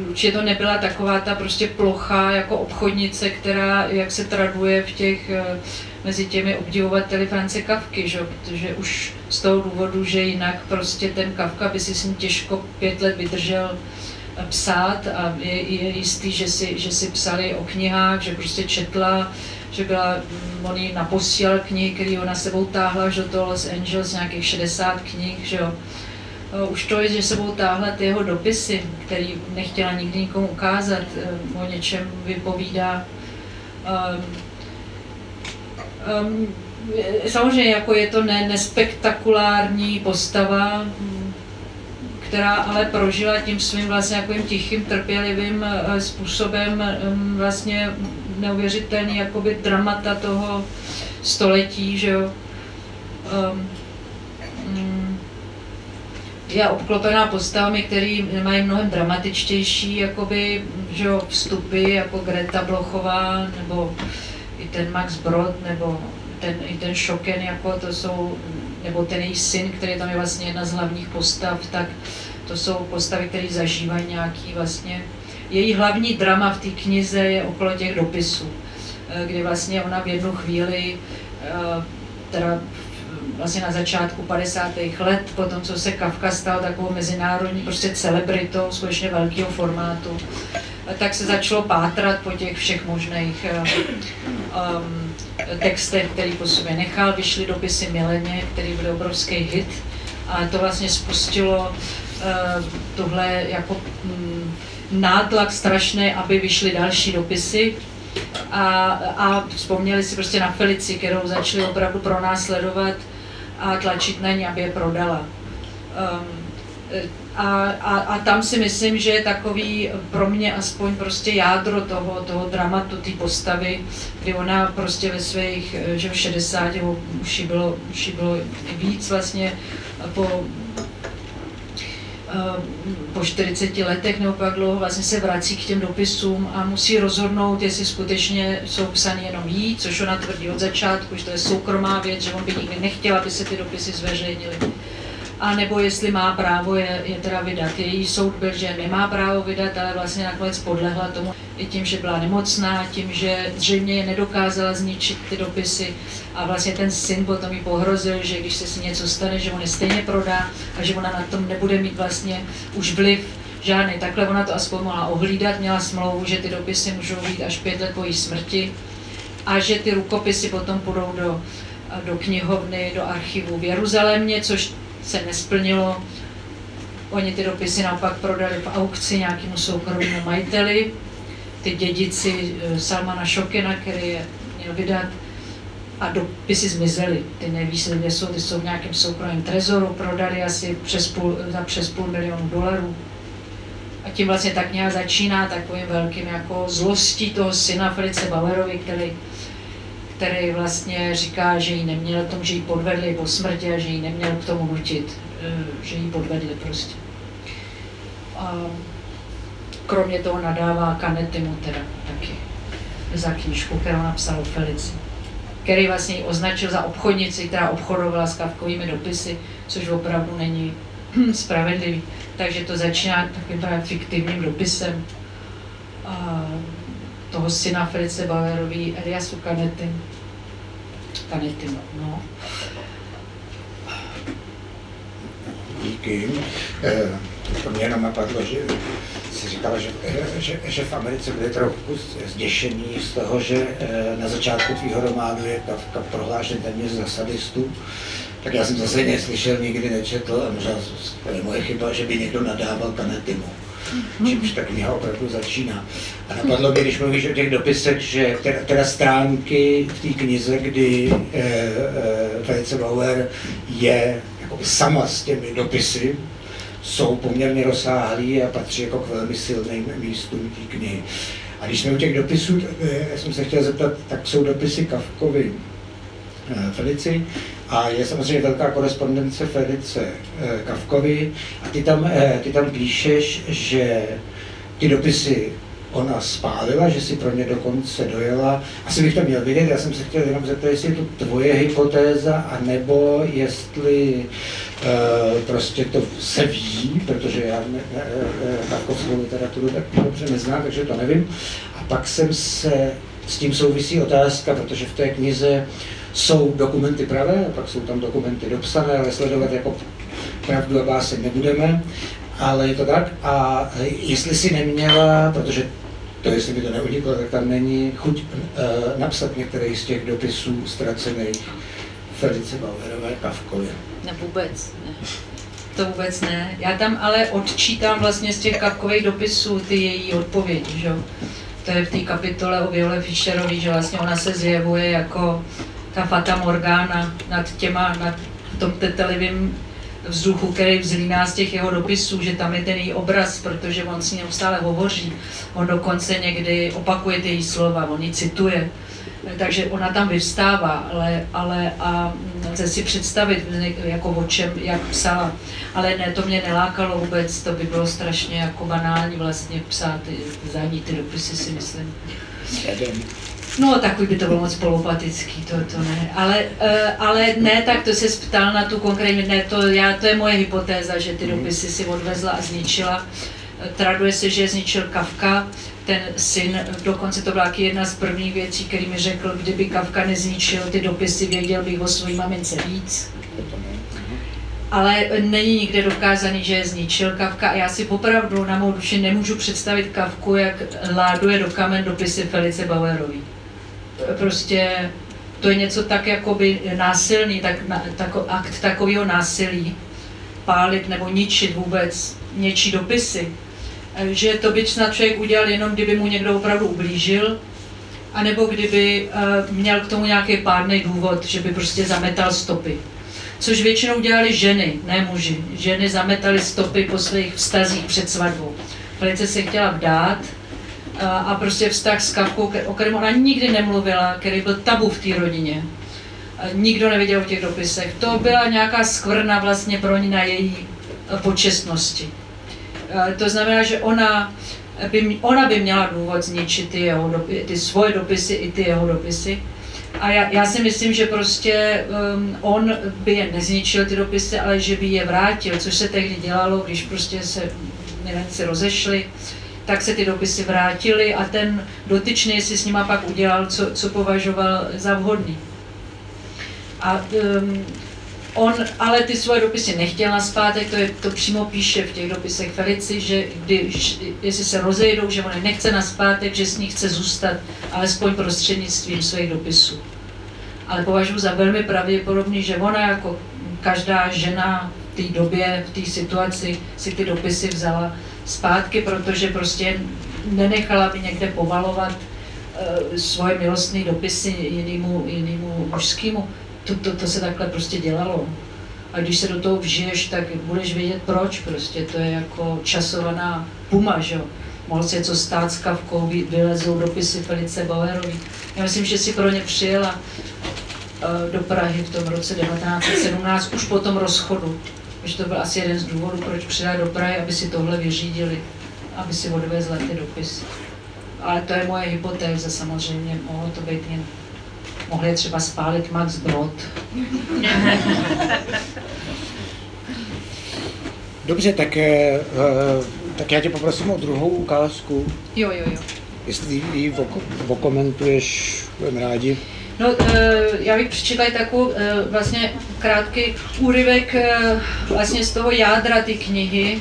[SPEAKER 3] určitě to nebyla taková ta prostě plocha jako obchodnice, která, jak se traduje v těch, eh, mezi těmi obdivovateli France Kavky, že? protože už z toho důvodu, že jinak prostě ten Kavka by si s ním těžko pět let vydržel psát a je, je jistý, že si, že si psali o knihách, že prostě četla, že byla, mm, on jí naposílal knihy, který ona sebou táhla že toho Los Angeles, nějakých 60 knih, že jo. Už to je, že sebou táhla ty jeho dopisy, který nechtěla nikdy nikomu ukázat, eh, o něčem vypovídá. Um, um, samozřejmě jako je to ne, nespektakulární postava, mm, která ale prožila tím svým vlastně takovým tichým, trpělivým eh, způsobem mm, vlastně neuvěřitelný jakoby dramata toho století, že jo. Um, je obklopená postavami, které mají mnohem dramatičtější jakoby, že jo, vstupy, jako Greta Blochová, nebo i ten Max Brod, nebo ten, i ten Šoken, jako to jsou, nebo ten její syn, který tam je vlastně jedna z hlavních postav, tak to jsou postavy, které zažívají nějaký vlastně, její hlavní drama v té knize je okolo těch dopisů, eh, kdy vlastně ona v jednu chvíli, eh, teda vlastně na začátku 50. let, potom co se Kafka stal takovou mezinárodní prostě celebritou, skutečně velkého formátu, tak se začalo pátrat po těch všech možných um, textech, který po sobě nechal. Vyšly dopisy Mileně, který byl obrovský hit a to vlastně spustilo tohle jako um, nátlak strašný, aby vyšly další dopisy, a, a vzpomněli si prostě na Felici, kterou začali opravdu pronásledovat a tlačit na ní, aby je prodala. Um, a, a, a tam si myslím, že je takový pro mě aspoň prostě jádro toho, toho dramatu, té postavy, kdy ona prostě ve svých, že v 60, už jí bylo, už jí bylo víc vlastně, po Eh, po 40 letech nebo pak dlouho vlastně se vrací k těm dopisům a musí rozhodnout, jestli skutečně jsou psané jenom jí, což ona tvrdí od začátku, že to je soukromá věc, že on by nikdy nechtěl, aby se ty dopisy zveřejnily. A nebo jestli má právo je, je teda vydat. Její soud byl, že nemá právo vydat, ale vlastně nakonec podlehla tomu i tím, že byla nemocná, tím, že zřejmě je nedokázala zničit ty dopisy a vlastně ten syn potom jí pohrozil, že když se si něco stane, že on je stejně prodá a že ona na tom nebude mít vlastně už vliv žádný. Takhle ona to aspoň mohla ohlídat, měla smlouvu, že ty dopisy můžou být až pět let po její smrti a že ty rukopisy potom půjdou do, do knihovny, do archivu v Jeruzalémě, což se nesplnilo. Oni ty dopisy naopak prodali v aukci nějakému soukromému majiteli, ty dědici eh, Salmana Šokena, který je měl vydat, a dopisy zmizely. Ty nevíš, kde jsou, ty jsou v nějakém soukromém trezoru, prodali asi přes půl, za přes půl milionu dolarů. A tím vlastně tak nějak začíná takovým velkým jako zlostí toho syna Felice Bauerovi, který, který vlastně říká, že ji neměl tomu, že ji podvedli po smrti a že ji neměl k tomu nutit, eh, že ji podvedli prostě. A kromě toho nadává Kanetimu teda taky za knížku, kterou napsal Felici který vlastně ji označil za obchodnici, která obchodovala s kavkovými dopisy, což opravdu není spravedlivý. Takže to začíná takovým fiktivním dopisem a toho syna Felice Bauerový, Eliasu Kanety. Kanety, no.
[SPEAKER 1] Díky. Eh, to mě jenom napadlo, že si říkala, že, že, že v Americe byli trochu zděšení z toho, že eh, na začátku tvýho románu je Kafka prohlášen téměř za sadistu. Tak já jsem zase neslyšel, nikdy nečetl a možná to je moje chyba, že by někdo nadával Kanetimu. Čímž ta kniha opravdu začíná. A napadlo mě, když mluvíš o těch dopisech, že teda, teda stránky v té knize, kdy eh, eh, Felice Bauer je jako sama s těmi dopisy, jsou poměrně rozsáhlý a patří jako k velmi silným místům té knihy. A když jsme u těch dopisů, eh, já jsem se chtěl zeptat, tak jsou dopisy Kavkovi eh, Felici a je samozřejmě velká korespondence Felice eh, Kavkovi a ty tam, ty tam píšeš, že ty dopisy ona spálila, že si pro ně dokonce dojela. Asi bych to měl vědět, já jsem se chtěl jenom zeptat, jestli je to tvoje hypotéza, anebo jestli uh, prostě to se ví, protože já ne, ne, literaturu tak dobře neznám, takže to nevím. A pak jsem se, s tím souvisí otázka, protože v té knize jsou dokumenty pravé, pak jsou tam dokumenty dopsané, ale sledovat jako pravdu a báseň nebudeme, ale je to tak. A jestli si neměla, protože to, jestli by to neuniklo, tak tam není chuť uh, napsat některý z těch dopisů ztracených Felice Bauerové Kavkově.
[SPEAKER 3] Ne, vůbec ne. To vůbec ne. Já tam ale odčítám vlastně z těch Kavkových dopisů ty její odpovědi, že? To je v té kapitole o Viole Fischerovi, že vlastně ona se zjevuje jako ta Fata Morgana nad těma, nad tom tetelivým vzduchu, který vzlíná z těch jeho dopisů, že tam je ten její obraz, protože on s ní neustále hovoří. On dokonce někdy opakuje ty její slova, on ji cituje. Takže ona tam vyvstává, ale, ale a lze si představit, jako o čem, jak psala. Ale ne, to mě nelákalo vůbec, to by bylo strašně jako banální vlastně psát, zadní ty dopisy si myslím. No, takový by to bylo moc polopatický, to, to ne. Ale, uh, ale ne, tak to se ptal na tu konkrétní, ne, to, já, to je moje hypotéza, že ty dopisy si odvezla a zničila. Traduje se, že zničil Kafka, ten syn, dokonce to byla jedna z prvních věcí, který mi řekl, kdyby Kafka nezničil ty dopisy, věděl bych o své mamince víc. Ale není nikde dokázaný, že je zničil Kafka. A já si popravdu na mou duši nemůžu představit Kafku, jak láduje do kamen dopisy Felice Bauerový prostě to je něco tak jakoby násilný, tak, tak, akt takového násilí, pálit nebo ničit vůbec něčí dopisy, že to by snad člověk udělal jenom, kdyby mu někdo opravdu ublížil, anebo kdyby uh, měl k tomu nějaký pádný důvod, že by prostě zametal stopy. Což většinou dělali ženy, ne muži. Ženy zametaly stopy po svých vztazích před svatbou. Velice se chtěla vdát, a prostě vztah s Kavkou, o kterém ona nikdy nemluvila, který byl tabu v té rodině. Nikdo nevěděl o těch dopisech. To byla nějaká skvrna vlastně pro ní na její počestnosti. To znamená, že ona by, ona by měla důvod zničit ty, jeho dopy, ty svoje dopisy i ty jeho dopisy. A já, já si myslím, že prostě um, on by je nezničil ty dopisy, ale že by je vrátil, což se tehdy dělalo, když prostě se milenci rozešli tak se ty dopisy vrátily a ten dotyčný si s nima pak udělal, co, co považoval za vhodný. A um, on ale ty svoje dopisy nechtěl na zpátek, to, je, to přímo píše v těch dopisech Felici, že když, jestli se rozejdou, že on je nechce na zpátek, že s ní chce zůstat, alespoň prostřednictvím svých dopisů. Ale považuji za velmi pravděpodobný, že ona jako každá žena v té době, v té situaci si ty dopisy vzala zpátky, protože prostě nenechala by někde povalovat uh, svoje milostné dopisy jinému, jinému mužskému. To, to, to se takhle prostě dělalo. A když se do toho vžiješ, tak budeš vědět proč prostě. To je jako časovaná puma, že jo. Mohl se něco stát s kavkou, vylezou dopisy Felice Bauerovi. Já myslím, že si pro ně přijela uh, do Prahy v tom roce 1917, už po tom rozchodu že to byl asi jeden z důvodů, proč přijela do Prahy, aby si tohle vyřídili, aby si odvezla ty dopisy. Ale to je moje hypotéza samozřejmě, mohlo to být jen mohli třeba spálit Max Brod.
[SPEAKER 1] Dobře, tak, eh, tak já tě poprosím o druhou ukázku.
[SPEAKER 3] Jo, jo, jo.
[SPEAKER 1] Jestli ji okomentuješ, budeme rádi.
[SPEAKER 3] No, eh, já bych přečetla takovou eh, vlastně krátký úryvek eh, vlastně z toho jádra ty knihy,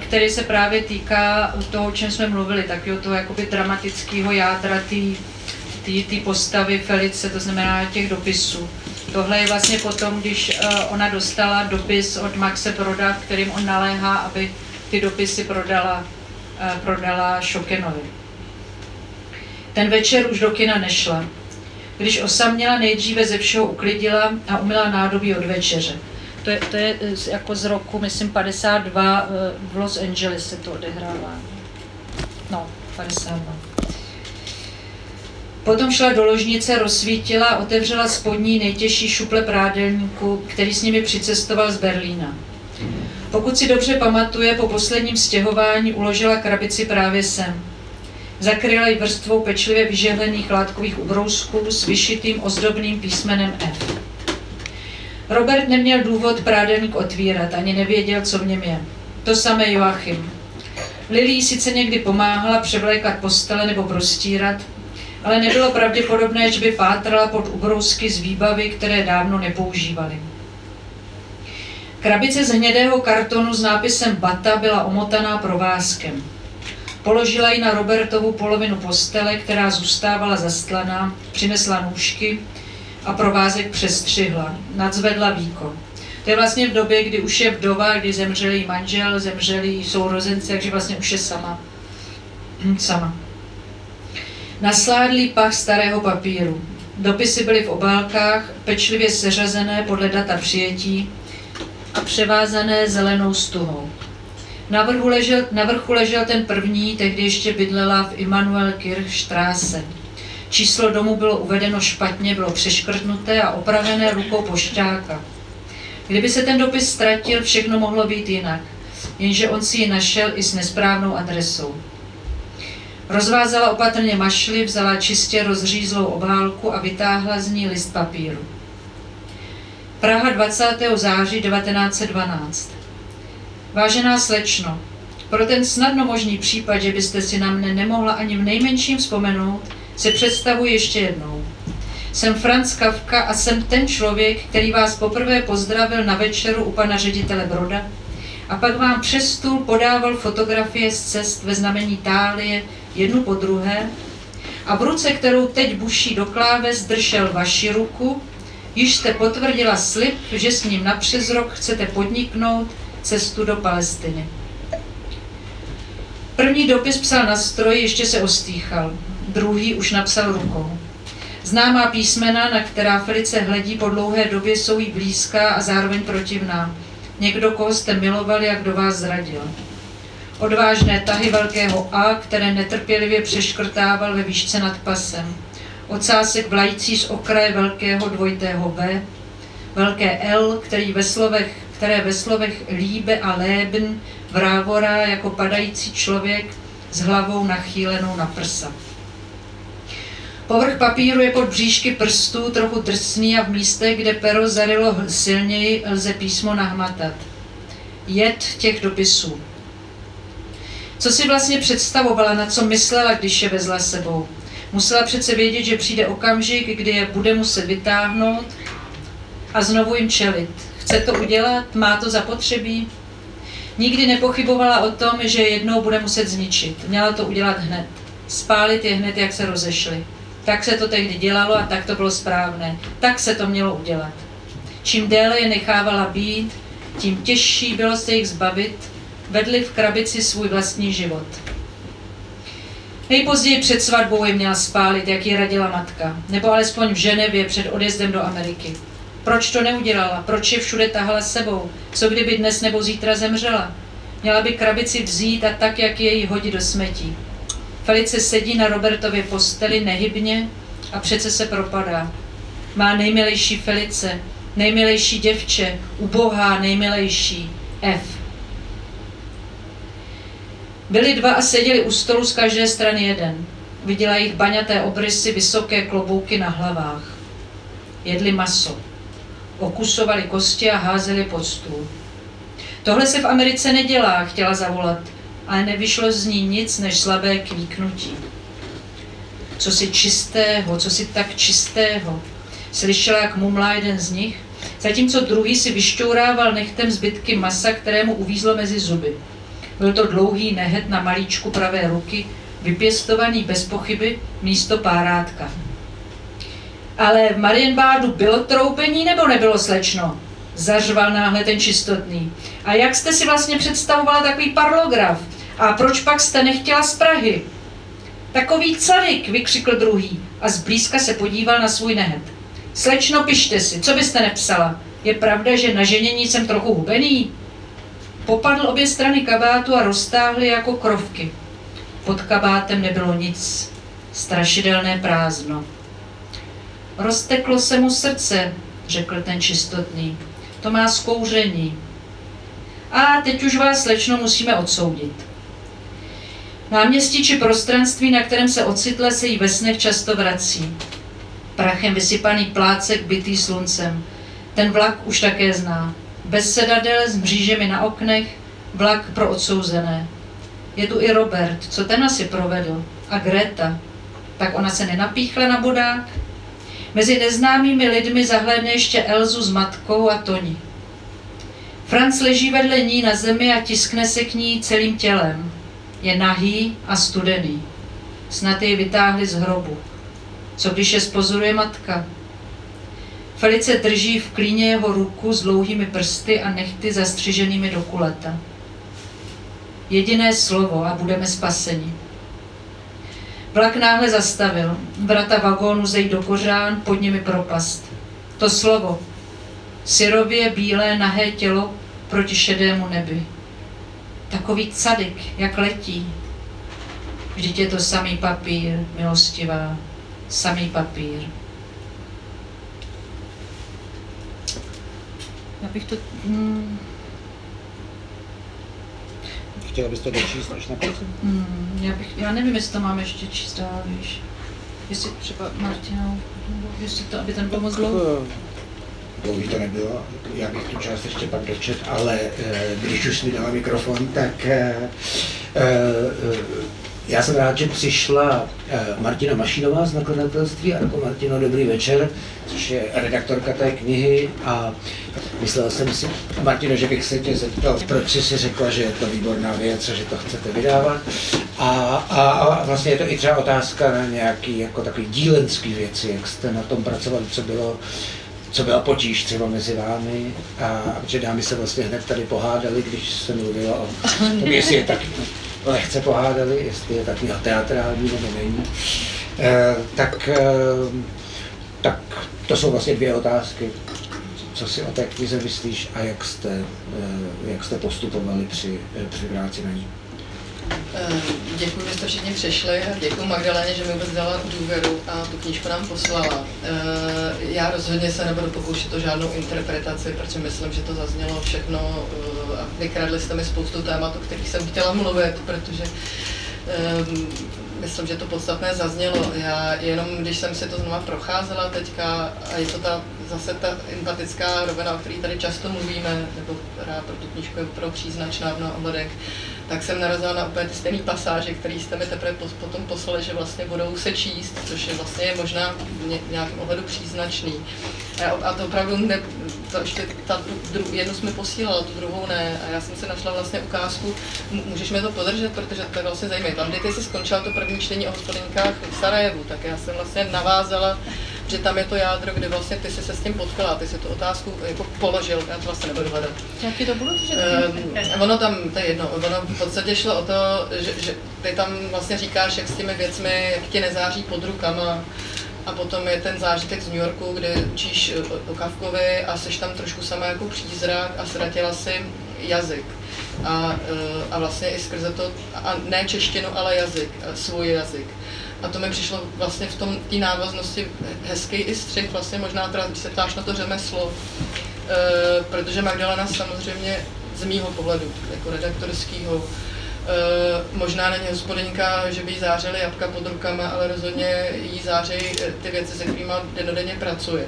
[SPEAKER 3] který se právě týká toho, o čem jsme mluvili, takového toho jakoby dramatického jádra té postavy Felice, to znamená těch dopisů. Tohle je vlastně potom, když ona dostala dopis od Maxe Broda, kterým on naléhá, aby ty dopisy prodala, prodala Šokenovi. Ten večer už do kina nešla. Když osaměla, nejdříve ze všeho uklidila a umila nádobí od večeře. To je, to je eh, jako z roku, myslím, 52 eh, v Los Angeles se to odehrává. No, 52. Potom šla do ložnice, rozsvítila, otevřela spodní nejtěžší šuple prádelníku, který s nimi přicestoval z Berlína. Pokud si dobře pamatuje, po posledním stěhování uložila krabici právě sem. Zakryla ji vrstvou pečlivě vyžehlených látkových ubrousků s vyšitým ozdobným písmenem F. Robert neměl důvod prádelník otvírat, ani nevěděl, co v něm je. To samé Joachim. Lily sice někdy pomáhala převlékat postele nebo prostírat, ale nebylo pravděpodobné, že by pátrala pod ubrousky z výbavy, které dávno nepoužívali. Krabice z hnědého kartonu s nápisem Bata byla omotaná provázkem. Položila ji na Robertovu polovinu postele, která zůstávala zastlaná, přinesla nůžky a provázek přestřihla, nadzvedla víko. To je vlastně v době, kdy už je vdova, kdy zemřel jí manžel, zemřeli sourozenci, takže vlastně už je sama. sama. Nasládlý pach starého papíru. Dopisy byly v obálkách, pečlivě seřazené podle data přijetí a převázané zelenou stuhou. Na vrchu, ležel, na vrchu ležel ten první, tehdy ještě bydlela v Immanuel Kirchstraße. Číslo domu bylo uvedeno špatně, bylo přeškrtnuté a opravené rukou pošťáka. Kdyby se ten dopis ztratil, všechno mohlo být jinak, jenže on si ji našel i s nesprávnou adresou. Rozvázala opatrně mašly, vzala čistě rozřízlou obálku a vytáhla z ní list papíru. Praha 20. září 1912. Vážená slečno, pro ten snadno možný případ, že byste si na mne nemohla ani v nejmenším vzpomenout, se představuji ještě jednou. Jsem Franz Kafka a jsem ten člověk, který vás poprvé pozdravil na večeru u pana ředitele Broda a pak vám přes stůl podával fotografie z cest ve znamení Tálie, jednu po druhé, a v ruce, kterou teď buší do kláves, držel vaši ruku, již jste potvrdila slib, že s ním na přes rok chcete podniknout cestu do Palestiny. První dopis psal na stroji, ještě se ostýchal. Druhý už napsal rukou. Známá písmena, na která Felice hledí po dlouhé době, jsou jí blízká a zároveň protivná. Někdo, koho jste milovali a kdo vás zradil. Odvážné tahy velkého A, které netrpělivě přeškrtával ve výšce nad pasem. Ocásek vlající z okraje velkého dvojitého V. Velké L, který ve slovech, které ve slovech líbe a lében vrávorá jako padající člověk s hlavou nachýlenou na prsa. Povrch papíru je pod bříšky prstů trochu drsný a v místech, kde pero zarilo silněji, lze písmo nahmatat. Jed těch dopisů. Co si vlastně představovala, na co myslela, když je vezla sebou? Musela přece vědět, že přijde okamžik, kdy je bude muset vytáhnout a znovu jim čelit. Chce to udělat? Má to zapotřebí? Nikdy nepochybovala o tom, že jednou bude muset zničit. Měla to udělat hned. Spálit je hned, jak se rozešli. Tak se to tehdy dělalo a tak to bylo správné. Tak se to mělo udělat. Čím déle je nechávala být, tím těžší bylo se jich zbavit, vedli v krabici svůj vlastní život. Nejpozději před svatbou je měla spálit, jak ji radila matka, nebo alespoň v Ženevě před odjezdem do Ameriky. Proč to neudělala? Proč je všude tahala sebou? Co kdyby dnes nebo zítra zemřela? Měla by krabici vzít a tak, jak jej hodit do smetí. Felice sedí na Robertově posteli nehybně a přece se propadá. Má nejmilejší Felice, nejmilejší děvče, ubohá nejmilejší F. Byli dva a seděli u stolu z každé strany jeden. Viděla jich baňaté obrysy, vysoké klobouky na hlavách. Jedli maso. Okusovali kosti a házeli pod stůl. Tohle se v Americe nedělá, chtěla zavolat ale nevyšlo z ní nic než slabé kvíknutí. Co si čistého, co si tak čistého. Slyšela, jak mumlá jeden z nich, zatímco druhý si vyšťourával nechtem zbytky masa, kterému uvízlo mezi zuby. Byl to dlouhý nehet na malíčku pravé ruky, vypěstovaný bez pochyby místo párátka. Ale v Marienbádu bylo troupení nebo nebylo slečno? Zařval náhle ten čistotný. A jak jste si vlastně představovala takový parlograf? A proč pak jste nechtěla z Prahy? Takový carik, vykřikl druhý a zblízka se podíval na svůj nehet. Slečno, pište si, co byste nepsala? Je pravda, že na ženění jsem trochu hubený? Popadl obě strany kabátu a roztáhli jako krovky. Pod kabátem nebylo nic. Strašidelné prázdno. Rozteklo se mu srdce, řekl ten čistotný. To má zkouření. A teď už vás, slečno, musíme odsoudit. Náměstí či prostranství, na kterém se ocitla, se jí ve snech často vrací. Prachem vysypaný plácek bytý sluncem. Ten vlak už také zná. Bez sedadel s mřížemi na oknech, vlak pro odsouzené. Je tu i Robert, co ten asi provedl. A Greta. Tak ona se nenapíchla na bodák? Mezi neznámými lidmi zahlédne ještě Elzu s matkou a Toni. Franz leží vedle ní na zemi a tiskne se k ní celým tělem. Je nahý a studený. Snad jej vytáhli z hrobu. Co když je spozoruje matka? Felice drží v klíně jeho ruku s dlouhými prsty a nechty zastřiženými do kuleta. Jediné slovo a budeme spaseni. Vlak náhle zastavil. Vrata vagónu zejí do kořán, pod nimi propast. To slovo. Syrově bílé nahé tělo proti šedému nebi. Takový cadik, jak letí. Vždyť je to samý papír, milostivá, samý papír. Já bych to... Hmm,
[SPEAKER 1] Chtěla bys to dočíst až na konci?
[SPEAKER 3] hmm, já, bych, já nevím, jestli to mám ještě číst dál, víš. Jestli třeba Martina, jestli to, aby ten byl moc dlouhý.
[SPEAKER 1] Jako, Dlouhý to nebylo, já bych tu část ještě pak dočet, ale eh, když už mi dala mikrofon, tak eh, eh, já jsem rád, že přišla eh, Martina Mašinová z nakladatelství a jako Martino, dobrý večer, což je redaktorka té knihy a myslel jsem si, Martino, že bych se tě zeptal, proč jsi si řekla, že je to výborná věc a že to chcete vydávat. A, a, a vlastně je to i třeba otázka na nějaký jako takový dílenský věci, jak jste na tom pracovali, co bylo co byla potíž třeba mezi vámi a, a protože dámy se vlastně hned tady pohádali, když se mluvilo o tom, <laughs> jestli je tak lehce pohádali, jestli je takový teatrální nebo není. E, tak, e, tak to jsou vlastně dvě otázky. Co si o té knize myslíš a jak jste, e, jak jste postupovali při, při práci na ní?
[SPEAKER 5] Děkuji, že jste všichni přišli a děkuji Magdaleně, že mi vůbec dala důvěru a tu knížku nám poslala. Já rozhodně se nebudu pokoušet o žádnou interpretaci, protože myslím, že to zaznělo všechno a vykradli jste mi spoustu témat, o kterých jsem chtěla mluvit, protože myslím, že to podstatné zaznělo. Já jenom, když jsem si to znova procházela teďka, a je to ta, zase ta empatická rovina, o které tady často mluvíme, nebo která pro tu knížku je pro příznačná v mnoha ohledech, tak jsem narazila na úplně ty stejné pasáže, které jste mi teprve potom poslali, že vlastně budou se číst, což je vlastně možná v nějakém ohledu příznačný. A to opravdu ne, to ještě ta dru, jednu jsme posílala, tu druhou ne. A já jsem si našla vlastně ukázku, můžeš mi to podržet, protože to je vlastně zajímavé. Tam, kdy ty jsi skončila to první čtení o hospodinkách v Sarajevu, tak já jsem vlastně navázala že tam je to jádro, kde vlastně ty jsi se s tím potkala, ty si tu otázku jako položil, já to vlastně nebudu hledat.
[SPEAKER 4] Jaký to bylo? Že
[SPEAKER 5] um, ono tam, to je jedno, ono v podstatě šlo o to, že, že ty tam vlastně říkáš, jak s těmi věcmi, jak ti nezáří pod rukama, a potom je ten zážitek z New Yorku, kde učíš o Kavkovi a seš tam trošku sama jako přízrak a ztratila si jazyk. A, eh, a vlastně i skrze to, a ne češtinu, ale jazyk, svůj jazyk. A to mi přišlo vlastně v tom té návaznosti hezký i střih, vlastně možná teda, když se ptáš na to řemeslo, e, protože Magdalena samozřejmě z mýho pohledu, jako redaktorského, e, možná není hospodinka, že by jí zářily jabka pod rukama, ale rozhodně jí zářejí ty věci, se kterými denodenně pracuje.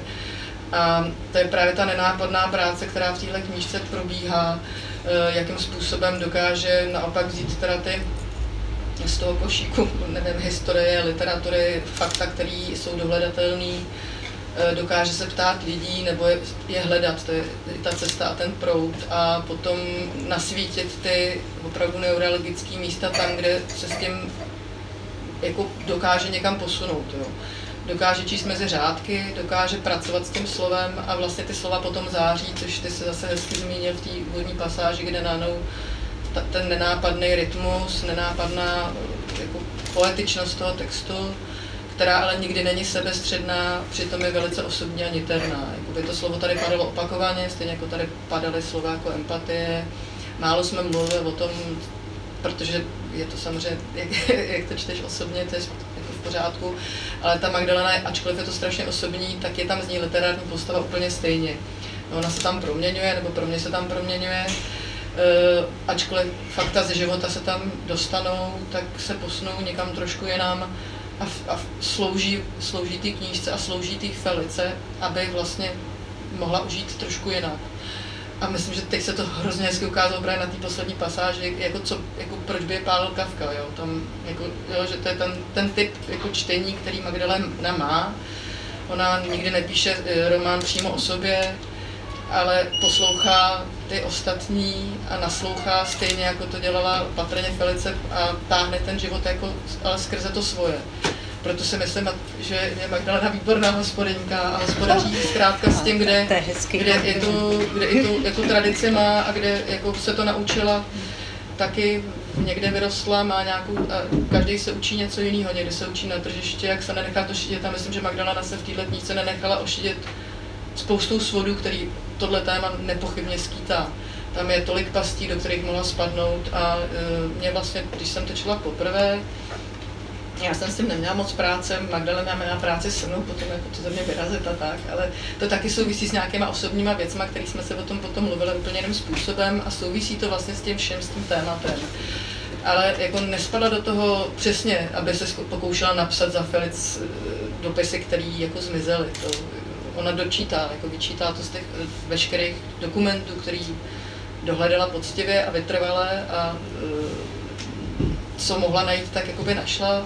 [SPEAKER 5] A to je právě ta nenápadná práce, která v téhle knížce probíhá, e, jakým způsobem dokáže naopak vzít teda ty z toho košíku, nevím, historie, literatury, fakta, které jsou dohledatelné, eh, dokáže se ptát lidí nebo je, je hledat, to je ta cesta a ten proud a potom nasvítit ty opravdu neurologické místa tam, kde se s tím jako dokáže někam posunout. Jo. Dokáže číst mezi řádky, dokáže pracovat s tím slovem a vlastně ty slova potom září, což ty se zase hezky zmínil v té úvodní pasáži, kde nanou ta, ten nenápadný rytmus, nenápadná jako poetičnost toho textu, která ale nikdy není sebestředná, přitom je velice osobní a niterná. Jakoby to slovo tady padalo opakovaně, stejně jako tady padaly slova jako empatie. Málo jsme mluvili o tom, protože je to samozřejmě, <laughs> jak, jak to čteš osobně, to je jako v pořádku, ale ta Magdalena, ačkoliv je to strašně osobní, tak je tam z ní literární postava úplně stejně. No, ona se tam proměňuje, nebo pro mě se tam proměňuje ačkoliv fakta ze života se tam dostanou, tak se posunou někam trošku jinam a, a slouží, slouží té knížce a slouží té Felice, aby vlastně mohla užít trošku jinak. A myslím, že teď se to hrozně hezky ukázalo právě na té poslední pasáži, jako, co, jako proč by je pálil Kafka, jo? Tam, jako, jo, že to je ten, ten typ jako čtení, který Magdalena má. Ona nikdy nepíše eh, román přímo o sobě, ale poslouchá ty ostatní a naslouchá stejně, jako to dělala patrně Felice a táhne ten život jako, ale skrze to svoje. Proto si myslím, že je Magdalena výborná hospodinka a hospodaří <laughs> zkrátka s tím, kde, kde, i tu, kde i tu jako tradici má a kde jako se to naučila taky někde vyrostla, má nějakou, a každý se učí něco jiného, někdy se učí na tržiště, jak se nenechá to šídět a myslím, že Magdalena se v této knížce nenechala ošídět spoustou svodů, který tohle téma nepochybně skýtá. Tam je tolik pastí, do kterých mohla spadnout a e, mě vlastně, když jsem to četla poprvé, já jsem s tím neměla moc práce, Magdalena měla práci se mnou, potom jako to ze mě vyrazit a tak, ale to taky souvisí s nějakýma osobníma věcmi, které jsme se o tom potom mluvili úplně jiným způsobem a souvisí to vlastně s tím všem, s tím tématem. Ale jako nespadla do toho přesně, aby se pokoušela napsat za Felic e, dopisy, které jako zmizely. To, ona dočítá, jako vyčítá to z těch eh, veškerých dokumentů, který dohledala poctivě a vytrvalé a eh, co mohla najít, tak jakoby našla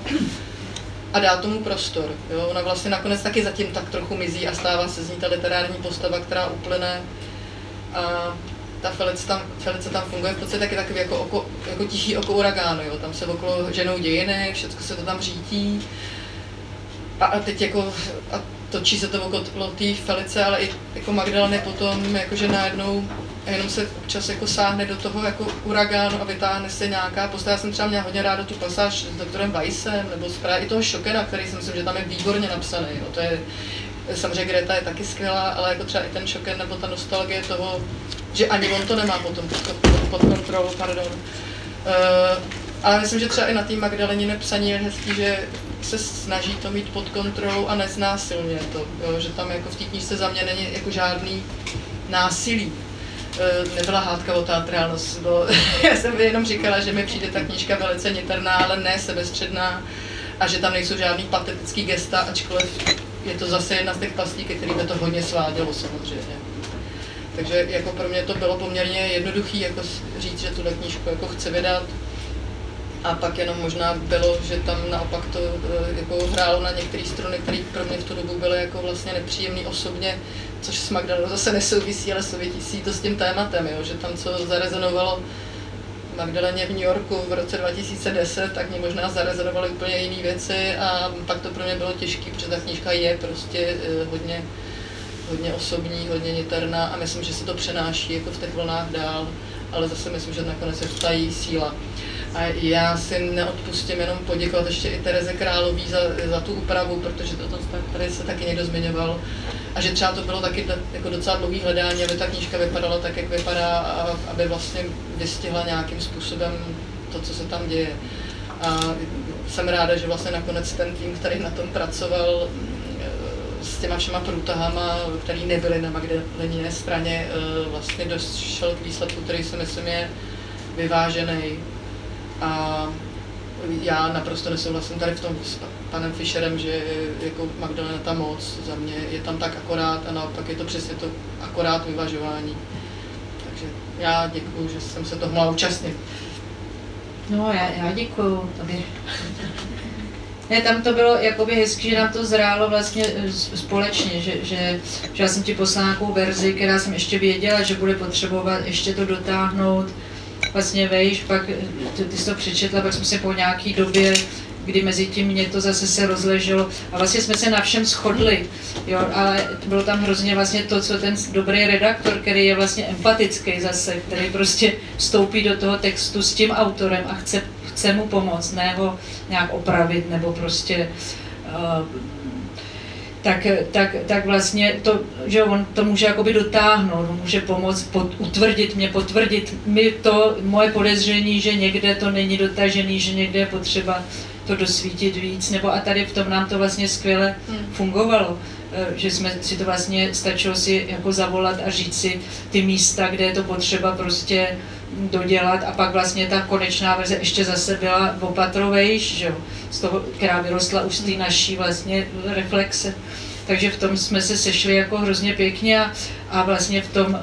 [SPEAKER 5] a dá tomu prostor. Jo? Ona vlastně nakonec taky zatím tak trochu mizí a stává se z ní ta literární postava, která uplyne a ta Felice tam, Felice tam funguje v podstatě taky takový jako, oko, jako tichý oko uragánu, jo? tam se okolo ženou dějiny, všechno se to tam řítí a, a teď jako, a točí se to okolo té Felice, ale i jako Magdaleny potom, jakože najednou jenom se občas jako sáhne do toho jako uragánu a vytáhne se nějaká postava. Já jsem třeba měla hodně ráda tu pasáž s doktorem Weissem, nebo právě i toho Šokena, který si myslím, že tam je výborně napsaný. Jo. To je, samozřejmě Greta je taky skvělá, ale jako třeba i ten Šoken nebo ta nostalgie toho, že ani on to nemá potom pod, kontrolou, pardon. Uh, ale myslím, že třeba i na té Magdalenině psaní je hezký, že se snaží to mít pod kontrolou a neznásilně to, jo, že tam jako v té knížce za mě není jako žádný násilí. E, nebyla hádka o teatrálnost, bo <laughs> já jsem jenom říkala, že mi přijde ta knížka velice niterná, ale ne sebestředná a že tam nejsou žádný patetický gesta, ačkoliv je to zase jedna z těch pastí, ke kterým to hodně svádělo samozřejmě. Takže jako pro mě to bylo poměrně jednoduché jako říct, že tuhle knížku jako chci vydat, a pak jenom možná bylo, že tam naopak to eh, jako hrálo na některé strany, které pro mě v tu dobu byly jako vlastně nepříjemné osobně, což s Magdalenou zase nesouvisí, ale souvisí to s tím tématem, jo, že tam co zarezonovalo Magdaleně v New Yorku v roce 2010, tak mě možná zarezonovaly úplně jiné věci a pak to pro mě bylo těžké, protože ta knížka je prostě eh, hodně, hodně osobní, hodně niterná a myslím, že se to přenáší jako v těch vlnách dál, ale zase myslím, že nakonec je ta její síla. A já si neodpustím jenom poděkovat ještě i Tereze Králový za, za tu úpravu, protože to, to tady se taky někdo zmiňoval. A že třeba to bylo taky jako docela dlouhý hledání, aby ta knížka vypadala tak, jak vypadá, a aby vlastně vystihla nějakým způsobem to, co se tam děje. A jsem ráda, že vlastně nakonec ten tým, který na tom pracoval, s těma všema průtahama, který nebyly na Magdaleniné straně, vlastně došel k výsledku, který si myslím je vyvážený a já naprosto nesouhlasím tady v tom s panem Fischerem, že jako Magdalena tam moc, za mě je tam tak akorát a naopak je to přesně to akorát vyvažování. Takže já děkuji, že jsem se toho mohla účastnit.
[SPEAKER 3] No, já, já děkuji tobě. Ne, tam to bylo jakoby hezky, že nám to zrálo vlastně e, společně, že, že, že já jsem ti poslala nějakou verzi, která jsem ještě věděla, že bude potřebovat ještě to dotáhnout, vlastně vejš, pak ty, ty jsi to přečetla, pak jsme se po nějaký době kdy mezi tím mě to zase se rozleželo. A vlastně jsme se na všem shodli, jo, ale bylo tam hrozně vlastně to, co ten dobrý redaktor, který je vlastně empatický zase, který prostě vstoupí do toho textu s tím autorem a chce, chce mu pomoct, ne ho nějak opravit nebo prostě uh, tak, tak, tak vlastně to, že on to může jakoby dotáhnout, on může pomoct, pod, utvrdit mě, potvrdit mi to moje podezření, že někde to není dotažený, že někde je potřeba to dosvítit víc, nebo a tady v tom nám to vlastně skvěle hmm. fungovalo, eh, že jsme si to vlastně stačilo si jako zavolat a říct si ty místa, kde je to potřeba prostě dodělat a pak vlastně ta konečná verze ještě zase byla opatrovejš, že jo, z toho, která vyrostla už z té naší vlastně reflexe. Takže v tom jsme se sešli jako hrozně pěkně a, a vlastně v tom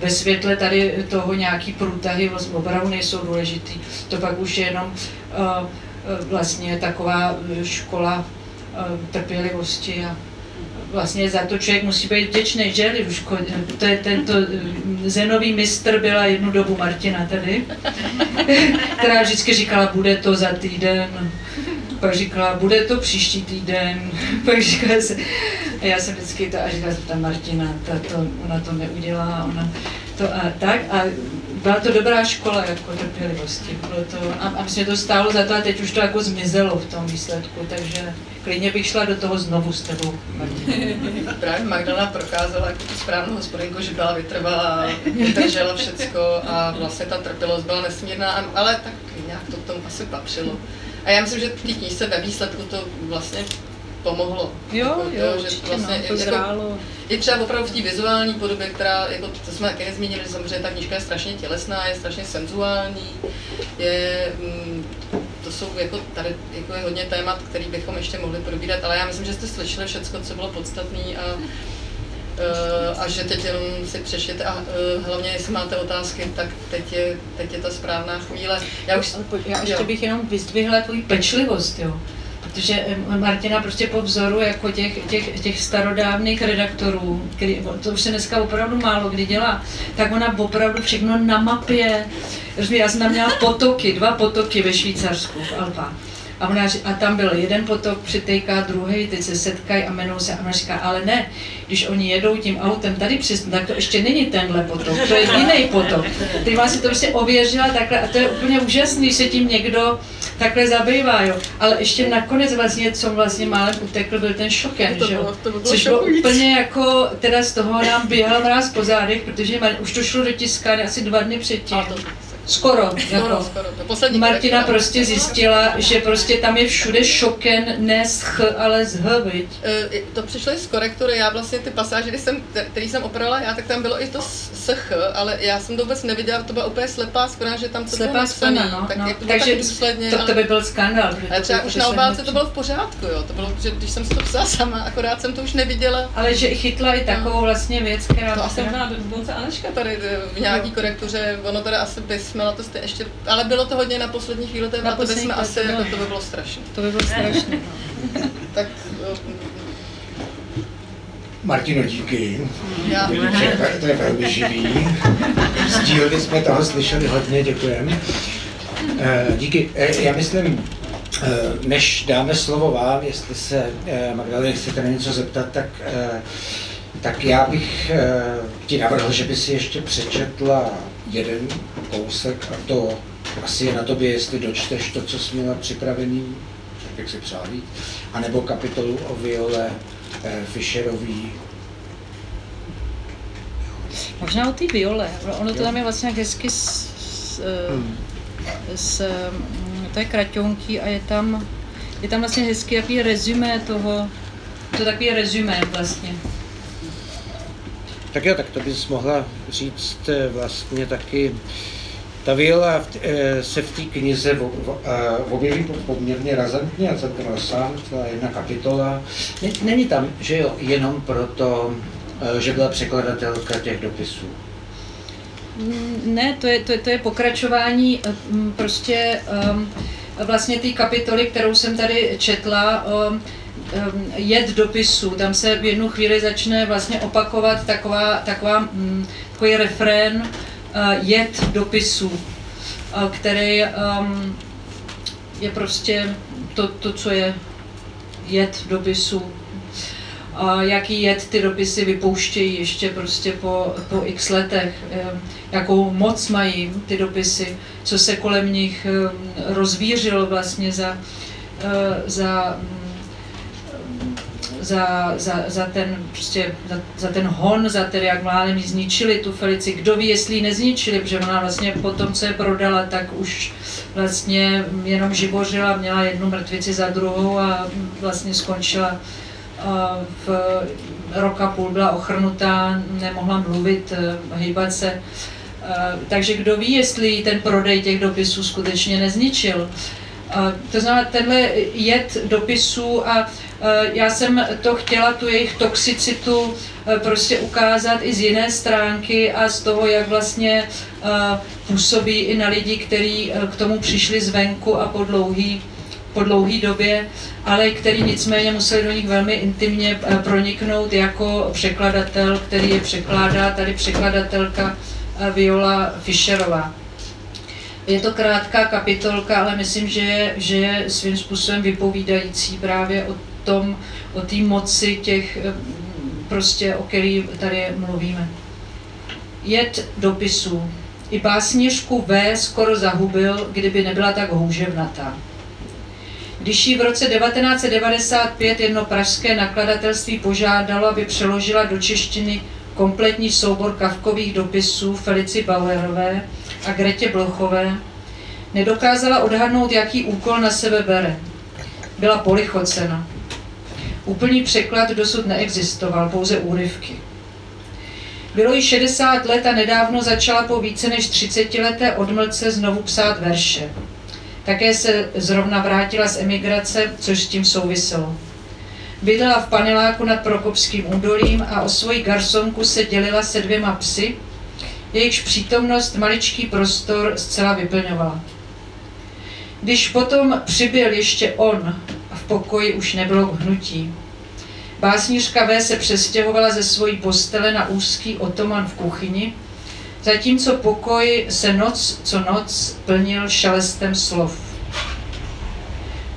[SPEAKER 3] ve světle tady toho nějaký průtahy opravdu nejsou důležitý. To pak už je jenom uh, vlastně taková škola uh, trpělivosti a vlastně za to člověk musí být vděčný, že? To je tento zenový mistr byla jednu dobu Martina tady, <laughs> která vždycky říkala, bude to za týden, pak říkala, bude to příští týden, <laughs> pak říkala se, a já jsem vždycky to, a říkala jsem, ta Martina, ta to, ona to neudělá, ona to a tak. A byla to dobrá škola jako trpělivosti. Bylo to, a, a myslím, to stálo za to a teď už to jako zmizelo v tom výsledku, takže klidně bych šla do toho znovu s tebou. <laughs>
[SPEAKER 5] Právě Magdalena prokázala jako správnou hospodinku, že byla vytrvalá, vydržela všecko a vlastně ta trpělivost byla nesmírná, ale tak nějak to tomu asi patřilo. A já myslím, že ty knížce ve výsledku to vlastně pomohlo.
[SPEAKER 4] Jo,
[SPEAKER 5] jako,
[SPEAKER 4] jo,
[SPEAKER 5] že
[SPEAKER 4] určitě,
[SPEAKER 5] vlastně,
[SPEAKER 4] no, to
[SPEAKER 5] jako,
[SPEAKER 4] zrálo.
[SPEAKER 5] I třeba opravdu v té vizuální podobě, která, jako to jsme také nezmínili, že samozřejmě ta knížka je strašně tělesná, je strašně senzuální, je, mm, to jsou jako tady jako je hodně témat, který bychom ještě mohli probírat, ale já myslím, že jste slyšeli všechno, co bylo podstatné a Uh, a že teď jenom si přečtěte a uh, hlavně, jestli máte otázky, tak teď je, teď je ta správná chvíle. Já už,
[SPEAKER 3] já ještě
[SPEAKER 5] jo.
[SPEAKER 3] bych jenom vyzdvihla tvoji pečlivost, jo. Protože eh, Martina prostě po vzoru jako těch, těch, těch starodávných redaktorů, který, to už se dneska opravdu málo kdy dělá, tak ona opravdu všechno na mapě. Rozumíš, Já jsem tam měla potoky, dva potoky ve Švýcarsku, v Alpách. A, ona, a tam byl jeden potok, přitejká druhý, teď se setkají a jmenují se. A ona říká, ale ne, když oni jedou tím autem tady přes, tak to ještě není tenhle potok, to je jiný potok. Teď vám si to prostě ověřila takhle a to je úplně úžasný, když se tím někdo takhle zabývá, jo. Ale ještě nakonec vlastně, co vlastně málem utekl, byl ten šoken,
[SPEAKER 5] To
[SPEAKER 3] že jo.
[SPEAKER 5] bylo- to bylo
[SPEAKER 3] Což bylo úplně jako, teda z toho nám běhal mráz po zádech, protože už to šlo do tiskárny asi dva dny předtím.
[SPEAKER 5] a to,
[SPEAKER 3] Skoro,
[SPEAKER 5] skoro,
[SPEAKER 3] jako.
[SPEAKER 5] skoro, to poslední
[SPEAKER 3] Martina
[SPEAKER 5] korektura.
[SPEAKER 3] prostě zjistila, že prostě tam je všude šoken, ne z ch, ale z h, viď?
[SPEAKER 5] Eh, To přišlo i z korektury, já vlastně ty pasáže, kdy jsem, který jsem oprala já, tak tam bylo i to s- sch, ale já jsem to vůbec neviděla, to byla úplně slepá skvrna, že tam to bylo
[SPEAKER 3] Slepá
[SPEAKER 5] napsaný,
[SPEAKER 3] skvrna, no.
[SPEAKER 5] tak
[SPEAKER 3] no.
[SPEAKER 5] jak to bylo
[SPEAKER 3] Takže
[SPEAKER 5] tak důsledně,
[SPEAKER 3] to, to by byl protože
[SPEAKER 5] ale třeba už na obálce to bylo v pořádku, jo. To bylo, že když jsem si to psala sama, akorát jsem to už neviděla.
[SPEAKER 3] Ale že chytla i takovou vlastně věc, která...
[SPEAKER 5] To asi možná dokonce Aneška tady eh, v nějaký korektuře, ono teda asi bysmela to jste ještě, ale bylo to hodně na poslední chvíli, to, je-
[SPEAKER 3] Na
[SPEAKER 5] a to bychom
[SPEAKER 3] poslední
[SPEAKER 5] asi,
[SPEAKER 3] chvíli,
[SPEAKER 5] jako
[SPEAKER 3] no.
[SPEAKER 5] to by bylo strašné.
[SPEAKER 3] To by bylo strašné. no. <laughs>
[SPEAKER 5] Tak
[SPEAKER 1] Martino, díky.
[SPEAKER 5] já,
[SPEAKER 1] to je velmi živý. Z dílny jsme toho slyšeli hodně, děkujeme. Eh, Díky. Eh, Já myslím, eh, než dáme slovo vám, jestli se Magdalena chcete na něco zeptat, tak, eh, tak já bych eh, ti navrhl, že by si ještě přečetla jeden kousek a to asi je na tobě, jestli dočteš to, co jsi měla připravený, tak jak si přál víc, anebo kapitolu o Viole eh, Fischerový
[SPEAKER 4] Možná o té viole. Ono to tam je vlastně jak hezky s, s,
[SPEAKER 1] Hmm.
[SPEAKER 4] s mm, to je kraťounký a je tam, je tam vlastně hezky jaký rezumé toho,
[SPEAKER 3] To je takový rezumé vlastně.
[SPEAKER 1] Tak jo, tak to bys mohla říct eh, vlastně taky. Ta viola eh, se v té knize objeví po- poměrně razantně a celkem rozsáhle, celá jedna kapitola. Není tam, že jo, jenom proto, eh, že byla překladatelka těch dopisů.
[SPEAKER 3] Mm, Ne, to je, to je, to je pokračování eh, prostě um, vlastně té kapitoly, kterou jsem tady četla, um, um, jed dopisu. Tam se v jednu chvíli začne vlastně opakovat taková, taková, mm, takový refrén jed dopisu, uh, který um, je prostě to, to, co je jed dopisu. A jaký jed ty dopisy vypouštějí ještě prostě po, po x letech, em, jakou moc mají ty dopisy, co se kolem nich em, rozvířilo vlastně za, eh, za, za, za, za, ten, prostě, za, za ten hon, za ten, jak jí zničili tu Felici. Kdo ví, jestli ji nezničili, protože ona vlastně po tom, co je prodala, tak už vlastně jenom živořila, měla jednu mrtvici za druhou a vlastně skončila v roka půl byla ochrnutá, nemohla mluvit, eh, hýbat se. takže kdo ví, jestli ten prodej těch dopisů skutečně nezničil. To znamená, tenhle jed dopisů a já jsem to chtěla, tu jejich toxicitu prostě ukázat i z jiné stránky a z toho, jak vlastně působí i na lidi, kteří k tomu přišli zvenku a po dlouhý, po dlouhý době, ale který nicméně museli do nich velmi intimně proniknout jako překladatel, který je překládá, tady překladatelka Viola Fischerová. Je to krátká kapitolka, ale myslím, že je, že je svým způsobem vypovídající právě o tom, o té moci těch, eh, prostě, o který tady mluvíme. Jed dopisů. I básnířku V skoro zahubil, kdyby nebyla tak houževnatá. Když ji v roce 1995 jedno pražské nakladatelství požádalo, aby přeložila do češtiny kompletní soubor kavkových dopisů Felici Bauerové a Gretě Blochové, nedokázala odhadnout, jaký úkol na sebe bere. Byla polichocena. Úplný překlad dosud neexistoval, pouze úryvky. Bylo jí 60 let a nedávno začala po více než 30 leté odmlce znovu psát verše. Také se zrovna vrátila z emigrace, což s tím souviselo. Bydlela v paneláku nad Prokopským údolím a o svoji garsonku se dělila se dvěma psy, jejichž přítomnost maličký prostor zcela vyplňovala. Když potom přibyl ještě on, pokoji už nebylo k hnutí. Básnířka V se přestěhovala ze svojí postele na úzký otoman v kuchyni, zatímco pokoj se noc co noc plnil šelestem slov.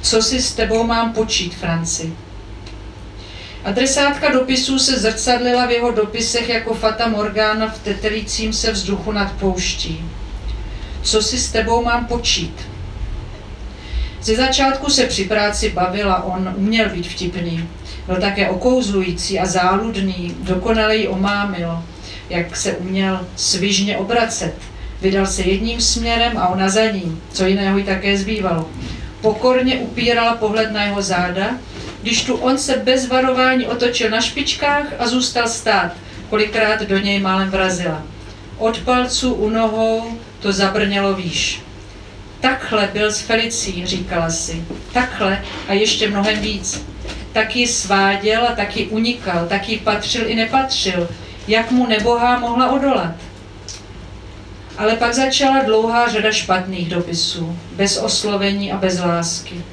[SPEAKER 3] Co si s tebou mám počít, Franci? Adresátka dopisů se zrcadlila v jeho dopisech jako Fata Morgana v tetelícím se vzduchu nad pouští. Co si s tebou mám počít? Ze začátku se při práci bavila, on uměl být vtipný. Byl také okouzlující a záludný, dokonale ji omámil, jak se uměl svižně obracet. Vydal se jedním směrem a ona za ním, co jiného jí také zbývalo. Pokorně upírala pohled na jeho záda, když tu on se bez varování otočil na špičkách a zůstal stát, kolikrát do něj málem vrazila. Od palců u nohou to zabrnělo výš. Takhle byl s Felicí, říkala si. Takhle a ještě mnohem víc. Taky sváděl a taky unikal, taky patřil i nepatřil. Jak mu nebohá mohla odolat? Ale pak začala dlouhá řada špatných dopisů, bez oslovení a bez lásky.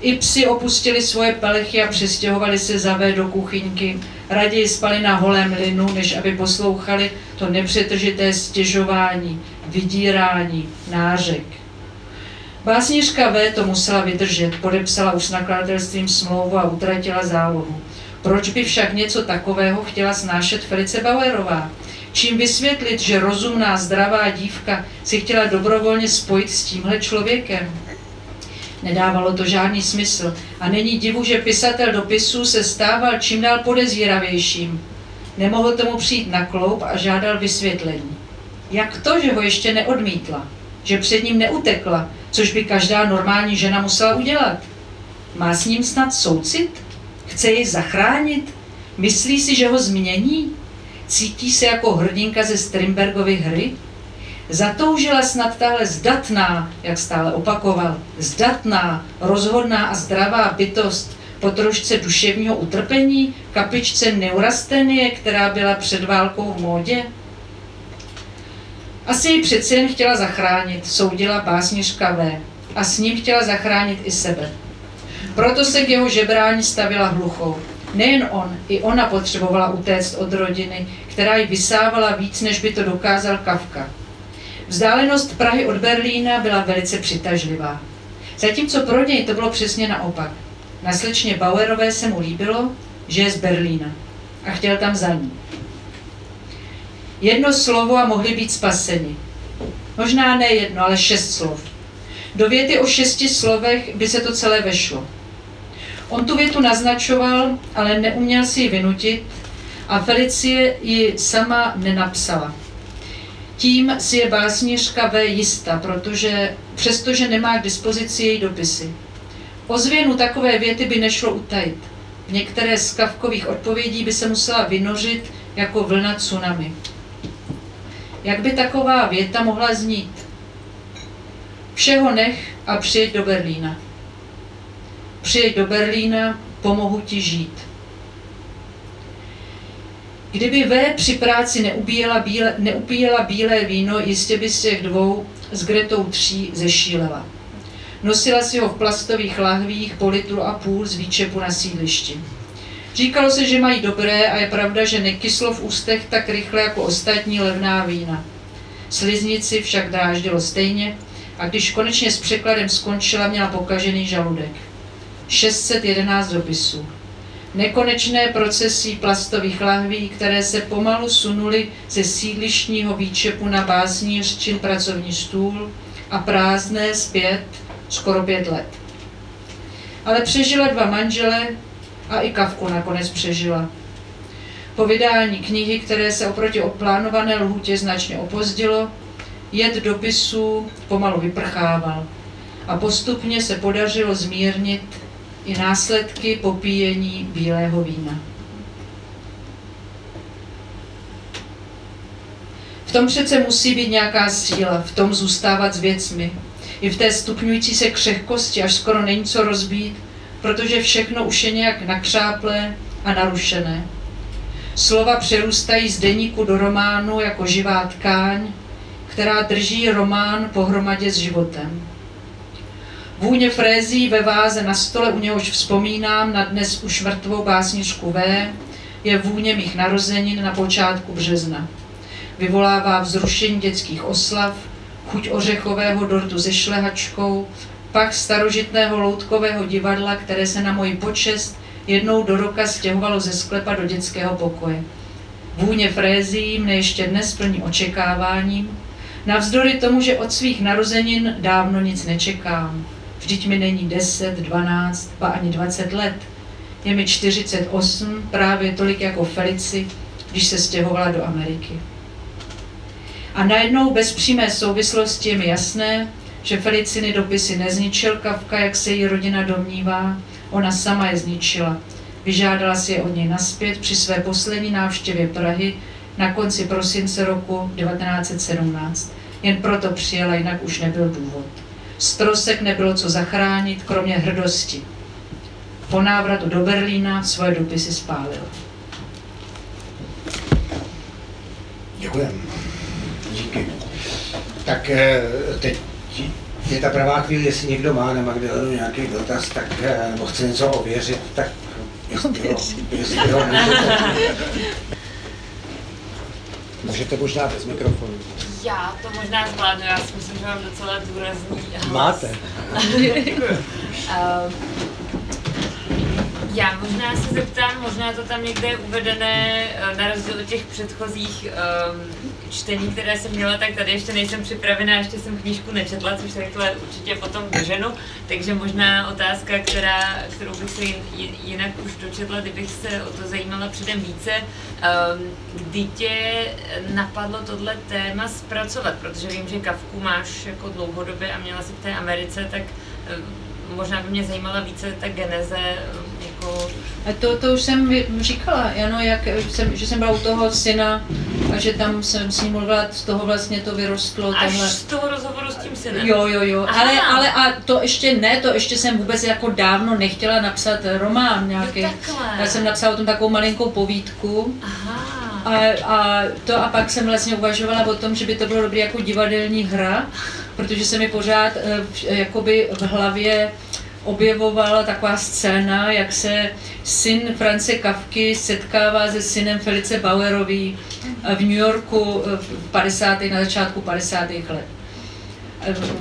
[SPEAKER 3] I psi opustili svoje pelechy a přestěhovali se zavé do kuchyňky. Raději spali na holém linu, než aby poslouchali to nepřetržité stěžování, vydírání, nářek. Básnířka V to musela vydržet, podepsala už s nakladatelstvím smlouvu a utratila zálohu. Proč by však něco takového chtěla snášet Felice Bauerová? Čím vysvětlit, že rozumná, zdravá dívka si chtěla dobrovolně spojit s tímhle člověkem? Nedávalo to žádný smysl a není divu, že pisatel dopisů se stával čím dál podezíravějším. Nemohl tomu přijít na kloup a žádal vysvětlení. Jak to, že ho ještě neodmítla? Že před ním neutekla, což by každá normální žena musela udělat? Má s ním snad soucit? Chce jej zachránit? Myslí si, že ho změní? Cítí se jako hrdinka ze Strindbergovy hry? Zatoužila snad tahle zdatná, jak stále opakoval, zdatná, rozhodná a zdravá bytost po trošce duševního utrpení, kapičce neurastenie, která byla před válkou v módě? Asi ji přeci jen chtěla zachránit, soudila básnířka V. A s ním chtěla zachránit i sebe. Proto se k jeho žebrání stavila hluchou. Nejen on, i ona potřebovala utéct od rodiny, která ji vysávala víc, než by to dokázal Kafka. Vzdálenost Prahy od Berlína byla velice přitažlivá. Zatímco pro něj to bylo přesně naopak. Na slečně Bauerové se mu líbilo, že je z Berlína a chtěl tam za ní. Jedno slovo a mohli být spaseni. Možná ne jedno, ale šest slov. Do věty o šesti slovech by se to celé vešlo. On tu větu naznačoval, ale neuměl si ji vynutit a Felicie ji sama nenapsala. Tím si je básnířka V jista, protože přestože nemá k dispozici její dopisy. Ozvěnu takové věty by nešlo utajit. Některé z kavkových odpovědí by se musela vynořit jako vlna tsunami. Jak by taková věta mohla znít? Všeho nech a přijeď do Berlína. Přijeď do Berlína, pomohu ti žít. Kdyby V při práci neupíjela bílé, neupíjela bílé víno, jistě by z těch dvou s Gretou tří zešílela. Nosila si ho v plastových lahvích po litru a půl z výčepu na sídlišti. Říkalo se, že mají dobré a je pravda, že nekyslo v ústech tak rychle jako ostatní levná vína. Sliznici však dráždilo stejně a když konečně s překladem skončila, měla pokažený žaludek. 611 dopisů. Nekonečné procesy plastových lahví, které se pomalu sunuly ze sídlištního výčepu na básnířčin pracovní stůl a prázdné zpět skoro pět let. Ale přežila dva manžele a i Kavku nakonec přežila. Po vydání knihy, které se oproti oplánované lhůtě značně opozdilo, jed dopisů pomalu vyprchával a postupně se podařilo zmírnit i následky popíjení bílého vína. V tom přece musí být nějaká síla, v tom zůstávat s věcmi. I v té stupňující se křehkosti, až skoro není co rozbít, protože všechno už je nějak nakřáplé a narušené. Slova přerůstají z deníku do románu jako živá tkáň, která drží román pohromadě s životem. Vůně frézí ve váze na stole, u něhož vzpomínám na dnes už mrtvou básničku V, je vůně mých narozenin na počátku března. Vyvolává vzrušení dětských oslav, chuť ořechového dortu se šlehačkou, pak starožitného loutkového divadla, které se na moji počest jednou do roka stěhovalo ze sklepa do dětského pokoje. Vůně frézí mne ještě dnes plní očekáváním, navzdory tomu, že od svých narozenin dávno nic nečekám. Vždyť mi není 10, 12, pa ani 20 let. Je mi 48, právě tolik jako Felici, když se stěhovala do Ameriky. A najednou bez přímé souvislosti je mi jasné, že Feliciny dopisy nezničil Kavka, jak se její rodina domnívá, ona sama je zničila. Vyžádala si je od něj naspět při své poslední návštěvě Prahy na konci prosince roku 1917. Jen proto přijela, jinak už nebyl důvod. Strosek nebylo co zachránit, kromě hrdosti. Po návratu do Berlína svoje dopisy spálil.
[SPEAKER 1] Děkujeme. Díky. Tak eh, teď je ta pravá chvíle, jestli někdo má na Magdalenu nějaký dotaz, tak, eh, nebo chce něco ověřit, tak jestli ho, jestli ho můžete. Můžete možná bez mikrofonu.
[SPEAKER 6] Já to možná zvládnu, já si myslím, že mám docela důrazný hlas.
[SPEAKER 1] Máte.
[SPEAKER 6] Uh, <laughs> já možná se zeptám, možná to tam někde je uvedené, eh, na rozdíl od těch předchozích um, čtení, které jsem měla, tak tady ještě nejsem připravená, ještě jsem knížku nečetla, což takhle určitě potom doženu, takže možná otázka, která, kterou bych se jinak už dočetla, kdybych se o to zajímala předem více, um, kdy tě napadlo tohle téma zpracovat, protože vím, že Kavku máš jako dlouhodobě a měla si v té Americe, tak um, možná by mě zajímala více ta geneze jako...
[SPEAKER 3] A to, to už jsem říkala, ano, jak jsem, že jsem byla u toho syna a že tam jsem s ním mluvila, z toho vlastně to vyrostlo.
[SPEAKER 6] Až tenhle... z toho rozhovoru s tím synem?
[SPEAKER 3] Jo, jo, jo, ale, ale a to ještě ne, to ještě jsem vůbec jako dávno nechtěla napsat román nějaký. Já jsem napsala o tom takovou malinkou povídku. Aha. A, a to a pak jsem vlastně uvažovala o tom, že by to bylo dobré jako divadelní hra, protože se mi pořád eh, jakoby v hlavě objevovala taková scéna, jak se syn France Kavky setkává se synem Felice Bauerový v New Yorku v 50. na začátku 50. let.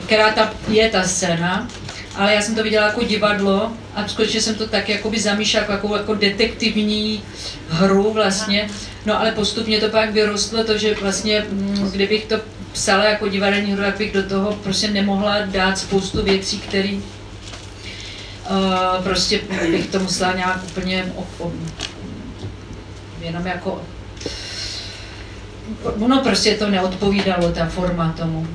[SPEAKER 3] Která ta, je ta scéna, ale já jsem to viděla jako divadlo a skutečně jsem to tak jakoby zamýšlela jako, jako detektivní hru vlastně. No ale postupně to pak vyrostlo to, že vlastně mm, kdybych to psala jako divadelní hru, tak bych do toho prostě nemohla dát spoustu věcí, které Uh, prostě bych to musela nějak úplně o, o, jenom jako ono prostě to neodpovídalo, ta forma tomu.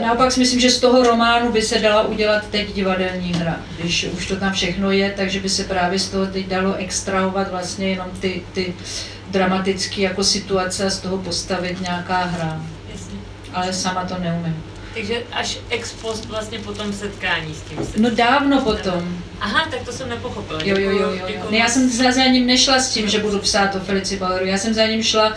[SPEAKER 3] Naopak si myslím, že z toho románu by se dala udělat teď divadelní hra. Když už to tam všechno je, takže by se právě z toho teď dalo extrahovat vlastně jenom ty, ty dramatické jako situace a z toho postavit nějaká hra. ale sama to neumím.
[SPEAKER 6] Takže až ex post vlastně po tom setkání s tím se...
[SPEAKER 3] No dávno potom.
[SPEAKER 6] Aha, tak to jsem nepochopila.
[SPEAKER 3] Jo, jo, jo, jo, jo.
[SPEAKER 6] Děkuju
[SPEAKER 3] Ne, já jsem za, za ním nešla s tím, že budu psát o Felici Baueru. Já jsem za ním šla,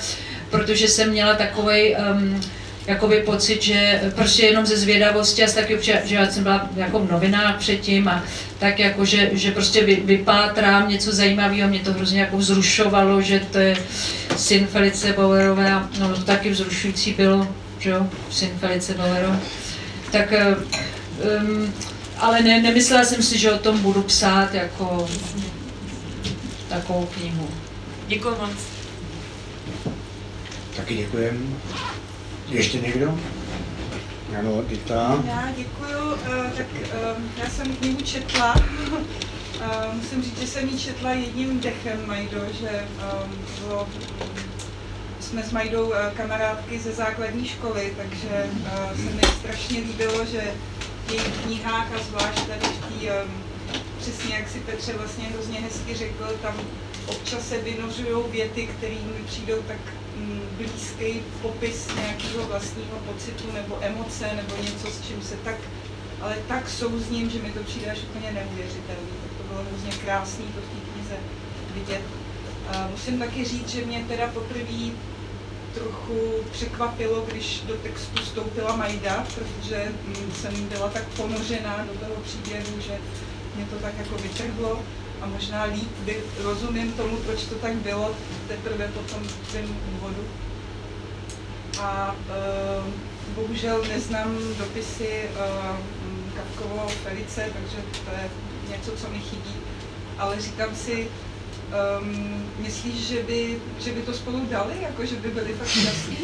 [SPEAKER 3] protože jsem měla takový um, jakoby pocit, že prostě jenom ze zvědavosti a z taky, že, že já jsem byla jako v novinách předtím a tak jako, že, že prostě vy, vypátrám něco zajímavého, mě to hrozně jako vzrušovalo, že to je syn Felice Bauerové a no, to taky vzrušující bylo, že jo, syn Felice Bauerové. Tak um, ale ne, nemyslela jsem si, že o tom budu psát jako takovou knihu.
[SPEAKER 6] Děkuju moc.
[SPEAKER 1] Taky děkujem. Ještě někdo? Ano, Dita.
[SPEAKER 7] Já děkuju. Eh, Tak já jsem knihu četla. <laughs> Eh, Musím říct, že jsem ji četla jedním dechem, Majdo, že bylo, jsme s Majdou eh, kamarádky ze základní školy, takže eh, se mi strašně líbilo, že v jejich knihách a zvlášť tady v té, eh, přesně jak si Petře vlastně hrozně hezky řekl, tam občas se vynořují věty, které mi přijdou tak mm, blízký popis nějakého vlastního pocitu nebo emoce nebo něco, s čím se tak, ale tak souzním, že mi to přijde až úplně neuvěřitelné. Tak to bylo hrozně krásné to v té knize vidět. Musím taky říct, že mě teda poprvé trochu překvapilo, když do textu vstoupila Majda, protože jsem byla tak ponořená do toho příběhu, že mě to tak jako vytrhlo a možná líp by rozumím tomu, proč to tak bylo, teprve po tom úvodu. A uh, bohužel neznám dopisy uh, Kavkovo Felice, takže to je něco, co mi chybí. Ale říkám si, um, myslíš, že by, že by to spolu dali, jako že by byli fakt šťastní?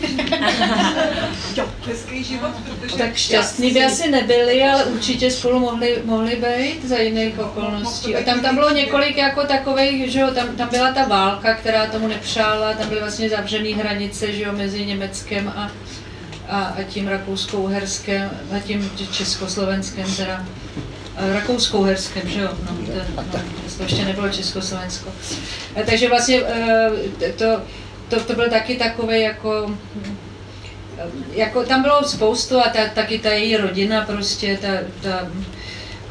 [SPEAKER 7] <laughs> jo, hezký život, protože...
[SPEAKER 3] Tak šťastní by asi nebyli, ale určitě spolu mohli, mohli být za jiných okolností. A tam, tam bylo několik jako takových, že jo, tam, tam byla ta válka, která tomu nepřála, tam byly vlastně zavřený hranice, že jo, mezi Německem a, a, a tím Rakouskou-Herskem, a tím Československem teda. A Rakousko-Uherském, že jo, no, to, no, to ještě nebylo Československo. A takže vlastně eh, to, to, to byl taky takový jako, jako tam bylo spoustu a ta, taky ta její rodina prostě, ta, ta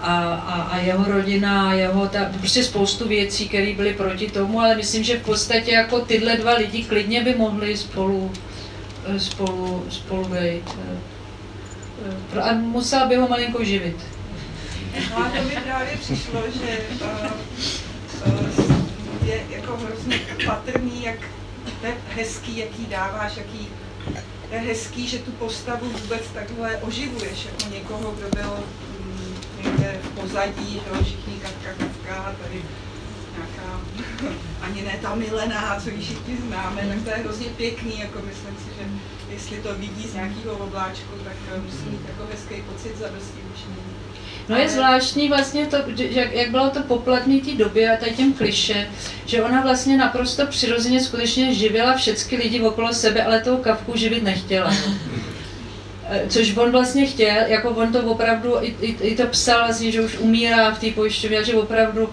[SPEAKER 3] a, a, a jeho rodina, a jeho, ta, prostě spoustu věcí, které byly proti tomu, ale myslím, že v podstatě jako tyhle dva lidi klidně by mohli spolu, eh, spolu, spolu být. eh, eh, A musela by ho malinko živit.
[SPEAKER 7] No a to mi právě přišlo, že uh, uh, je jako hrozně patrný, jak to je hezký, jaký dáváš, jaký je hezký, že tu postavu vůbec takhle oživuješ, jako někoho, kdo byl mm, někde v pozadí, že jo, všichni Kafka, Kafka, tady nějaká, ani ne ta milená, co ji všichni známe, tak to je hrozně pěkný, jako myslím si, že jestli to vidí z nějakého obláčku, tak eh, musí mít jako hezký pocit zadosti učinění.
[SPEAKER 3] No je zvláštní vlastně to, jak, jak bylo to poplatný té době a tady těm kliše, že ona vlastně naprosto přirozeně skutečně živila všechny lidi okolo sebe, ale toho kavku živit nechtěla. <laughs> Eh, Což on vlastně chtěl, jako on to opravdu, i, i, i to psal vlastně, že už umírá v té pojišťovně, že opravdu,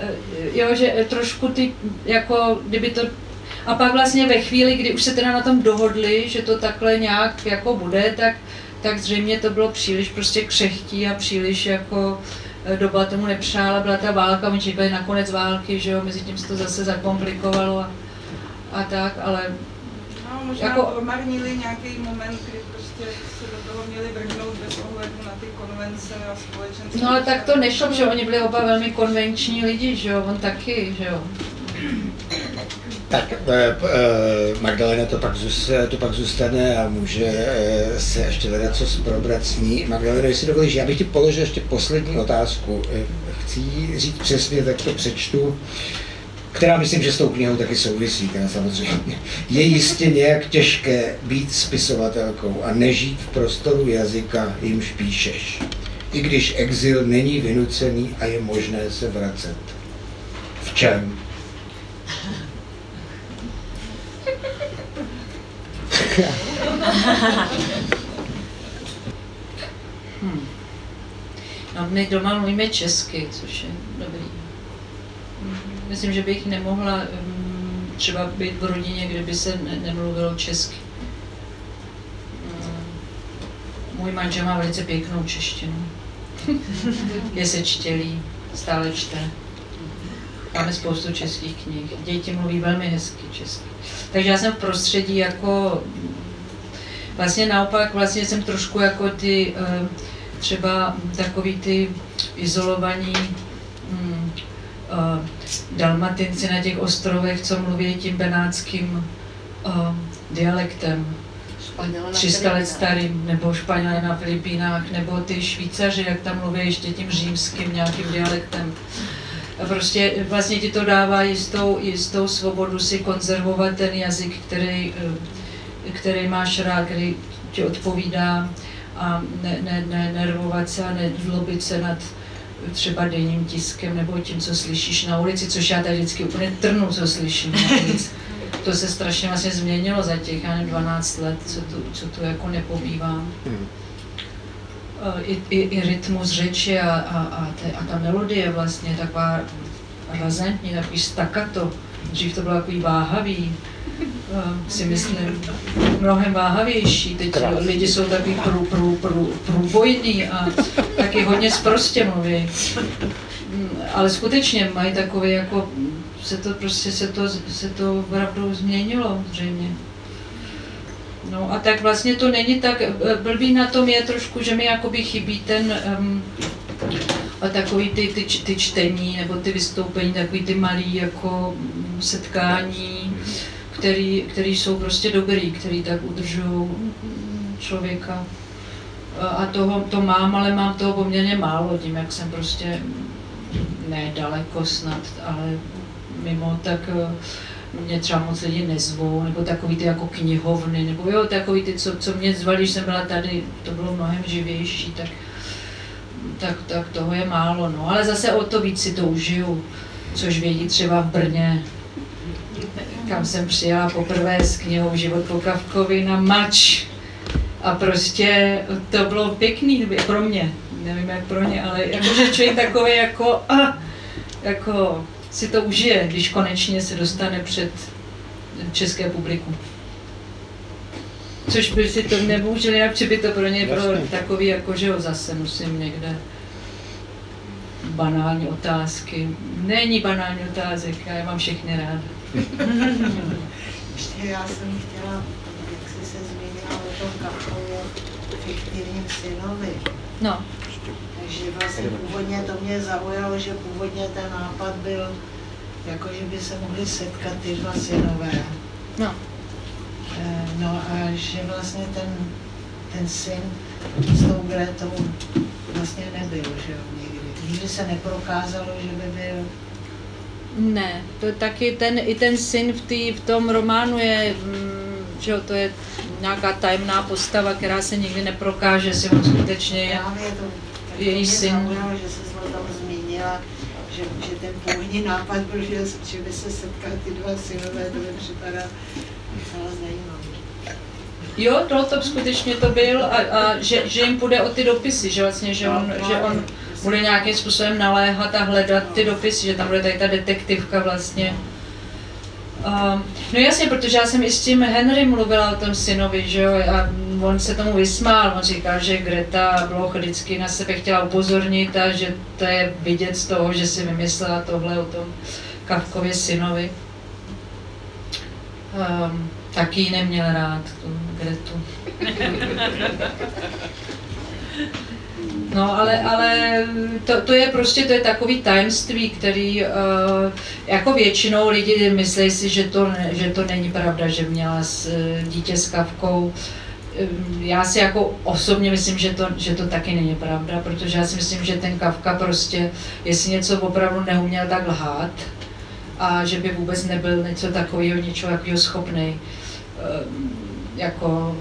[SPEAKER 3] eh, jo, že trošku ty, jako kdyby to, a pak vlastně ve chvíli, kdy už se teda na tom dohodli, že to takhle nějak jako bude, tak, tak zřejmě to bylo příliš prostě křechtí a příliš jako eh, doba tomu nepřála, byla ta válka, oni čekali na konec války, že jo, mezi tím se to zase zakomplikovalo a, a tak, ale
[SPEAKER 7] No, možná
[SPEAKER 3] Jako-
[SPEAKER 7] promarnili nějaký moment, kdy prostě se do toho měli vrhnout bez ohledu na ty konvence a společenské.
[SPEAKER 3] No ale tak to nešlo, že oni byli oba velmi konvenční lidi, že jo, on taky, že jo.
[SPEAKER 1] Tak p- eh, Magdalena to pak, zůstane, to pak zůstane a může eh, se ještě hledat co probrat s ní. Magdalena, jestli dovolíš, já bych ti položil ještě poslední otázku. Chci říct přesně, tak to přečtu, která myslím, že s tou knihou taky souvisí, teda samozřejmě. Je jistě nějak těžké být spisovatelkou a nežít v prostoru jazyka, jimž píšeš. I když exil není vynucený a je možné se vracet. V čem? <laughs>
[SPEAKER 3] No, my doma mluvíme česky, což je dobrý. Myslím, že bych nemohla um, třeba být v rodině, kde by se ne- nemluvilo česky. Mm. Můj manžel má velice pěknou češtinu. <laughs> Je sečtělý, stále čte. Máme spoustu českých knih. Děti mluví velmi hezky česky. Takže já jsem v prostředí jako vlastně naopak vlastně jsem trošku jako ty eh, třeba takový ty izolovaní hm, uh, dalmatinci na těch ostrovech, co mluví tím benátským uh, dialektem. 300 let starým, nebo Španělé na Filipínách, nebo ty Švýcaři, jak tam mluví ještě tím římským nějakým dialektem. A prostě vlastně ti to dává jistou, jistou svobodu si konzervovat ten jazyk, který, který máš rád, který ti odpovídá a ne, ne, ne, nervovat se a nezlobit se nad třeba denním tiskem nebo tím, co slyšíš na ulici, což já tady vždycky úplně trnu, co slyším na ulici. <laughs> To se strašně vlastně změnilo za těch, já nevím, 12 let, co tu, co tu jako nepobývám. I, i, i rytmus řeči a, a, a, te, a ta melodie vlastně taková razentní, takový stakato. Dřív to bylo takový váhavý, si myslím, mnohem váhavější. Teď Krásný. lidi jsou takový prů, prů, prů, průbojní a taky hodně zprostě mluví. Mm, ale skutečně mají takové jako, se to prostě, se to, se to opravdu změnilo zřejmě. No a tak vlastně to není tak, eh, blbý na tom je trošku, že mi jakoby chybí ten, um, a takový ty, ty, ty čtení nebo ty vystoupení, takový ty malý jako setkání, který, který jsou prostě dobrý, který tak udržují člověka. A toho to mám, ale mám toho poměrně málo, tím jak jsem prostě ne daleko snad, ale mimo, tak eh, mě třeba moc lidi nezvou, nebo takový ty jako knihovny, nebo jo, takový ty, co, co mě zvali, když jsem byla tady, to bylo mnohem živější, tak, tak, tak toho je málo, no. Ale zase o to víc si to užiju, což vědí třeba v Brně, kam jsem přijela poprvé s knihou Život po Kavkovi na mač. A prostě to bylo pěkný pro mě, nevím jak pro ně, ale jakože člověk takový jako, a, jako si to užije, když konečně se dostane před české publikum. Což by si to neboužili, jak by to pro ně bylo takový, jako že ho zase musím někde banální otázky. Není banální otázek, já je mám všechny rád. <laughs>
[SPEAKER 8] Ještě já jsem chtěla, jak jsi se zmínila o tom Kafkově fiktivním synovi.
[SPEAKER 4] No.
[SPEAKER 8] Takže vlastně původně to mě zaujalo, že původně ten nápad byl, jako že by se mohli setkat ty dva synové.
[SPEAKER 4] No.
[SPEAKER 8] Eh, no a že vlastně ten, ten syn s tou Gretou vlastně nebyl, že jo, nikdy. Nikdy se neprokázalo, že by byl
[SPEAKER 4] ne, to taky ten, i ten syn v, tý, v tom románu je, mm, že jo, to je nějaká tajemná postava, která se nikdy neprokáže, si on skutečně je,
[SPEAKER 8] je její syn. Že se tam zmínila, že, že ten původní nápad byl, že, že by se setkali ty dva synové, to mi připadá docela zajímavé.
[SPEAKER 3] Jo, to, to skutečně to byl a, a že, že jim půjde o ty dopisy, že vlastně, že on, že on bude nějakým způsobem naléhat a hledat ty dopisy, že tam bude tady ta detektivka vlastně. Um, no jasně, protože já jsem i s tím Henry mluvila o tom synovi, že jo, a on se tomu vysmál, on říkal, že Greta Bloch vždycky na sebe chtěla upozornit a že to je vidět z toho, že si vymyslela tohle o tom Kavkově synovi. Um, taky neměl rád tu Gretu. No, ale, ale to, to je prostě to je takový tajemství, který uh, jako většinou lidi myslí si, že to, že to není pravda, že měla s, uh, dítě s kavkou. Um, já si jako osobně myslím, že to, že to taky není pravda, protože já si myslím, že ten Kavka prostě, jestli něco opravdu neuměl tak lhát, a že by vůbec nebyl něco takového, něčeho takového schopný, um, jako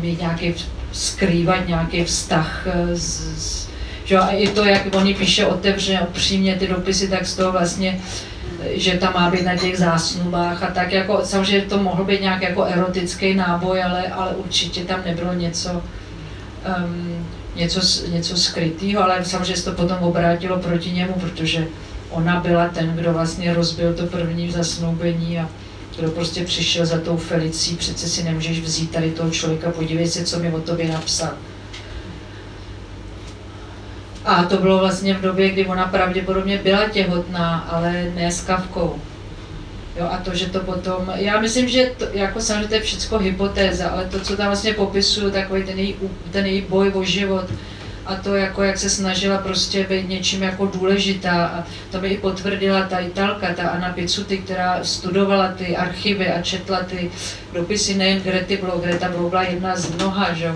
[SPEAKER 3] mít nějaký skrývat nějaký vztah s, s že a i to, jak oni píše otevřeně, upřímně ty dopisy, tak z toho vlastně, že tam má být na těch zásnubách a tak jako, samozřejmě to mohl být nějak jako erotický náboj, ale, ale určitě tam nebylo něco, um, něco, něco skrytého, ale samozřejmě se to potom obrátilo proti němu, protože ona byla ten, kdo vlastně rozbil to první zasnoubení a kdo prostě přišel za tou Felicí, přece si nemůžeš vzít tady toho člověka, podívej se, co mi o tobě napsal. A to bylo vlastně v době, kdy ona pravděpodobně byla těhotná, ale ne s kavkou. Jo, a to, že to potom, já myslím, že to, jako samozřejmě to je všechno hypotéza, ale to, co tam vlastně popisuju, takový ten její, ten její boj o život, a to jako jak se snažila prostě být něčím jako důležitá a to mi i potvrdila ta Italka, ta Anna Pizzuti, která studovala ty archivy a četla ty dopisy nejen Grety Bloch, Greta Bloch byla jedna z mnoha, že?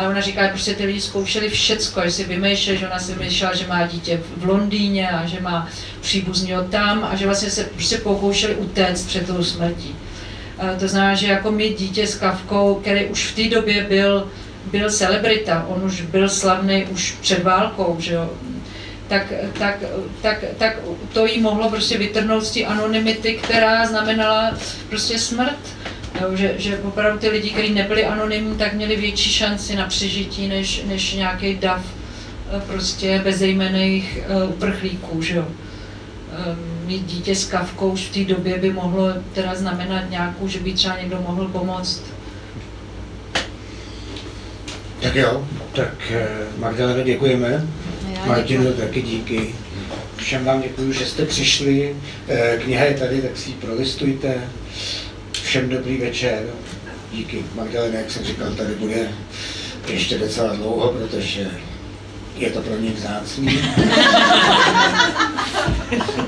[SPEAKER 3] Ale ona říká, že prostě ty lidi zkoušeli všecko, že si vymýšleli, že ona si vymýšlela, že má dítě v Londýně a že má příbuzního tam a že vlastně se prostě pokoušeli utéct před tou smrtí. To znamená, že jako my dítě s kavkou, který už v té době byl byl celebrita, on už byl slavný už před válkou, že jo, tak, tak, tak, tak to jí mohlo prostě vytrhnout z té anonymity, která znamenala prostě smrt. Jo, že, že opravdu ty lidi, kteří nebyli anonymní, tak měli větší šanci na přežití než, než nějaký dav eh, prostě bezejmených uh, uprchlíků, že jo. Um, mít dítě s kavkou už v té době by mohlo teda znamenat nějakou, že by třeba někdo mohl pomoct
[SPEAKER 1] Tak jo, tak eh, Magdalena děkujeme.
[SPEAKER 3] Já
[SPEAKER 1] Martinu taky díky. Všem vám děkuji, že jste přišli. Eh, Kniha je tady, tak si ji prolistujte. Všem dobrý večer. Díky. Magdalena, jak jsem říkal, tady bude ještě docela dlouho, protože je to pro ní vzácný. <laughs>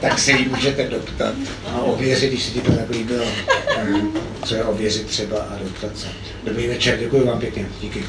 [SPEAKER 1] tak se jí můžete doptat a ověřit, když se ti to tak líbilo, eh, co je ověřit třeba a doptat se. Dobrý večer, děkuji vám pěkně. Díky.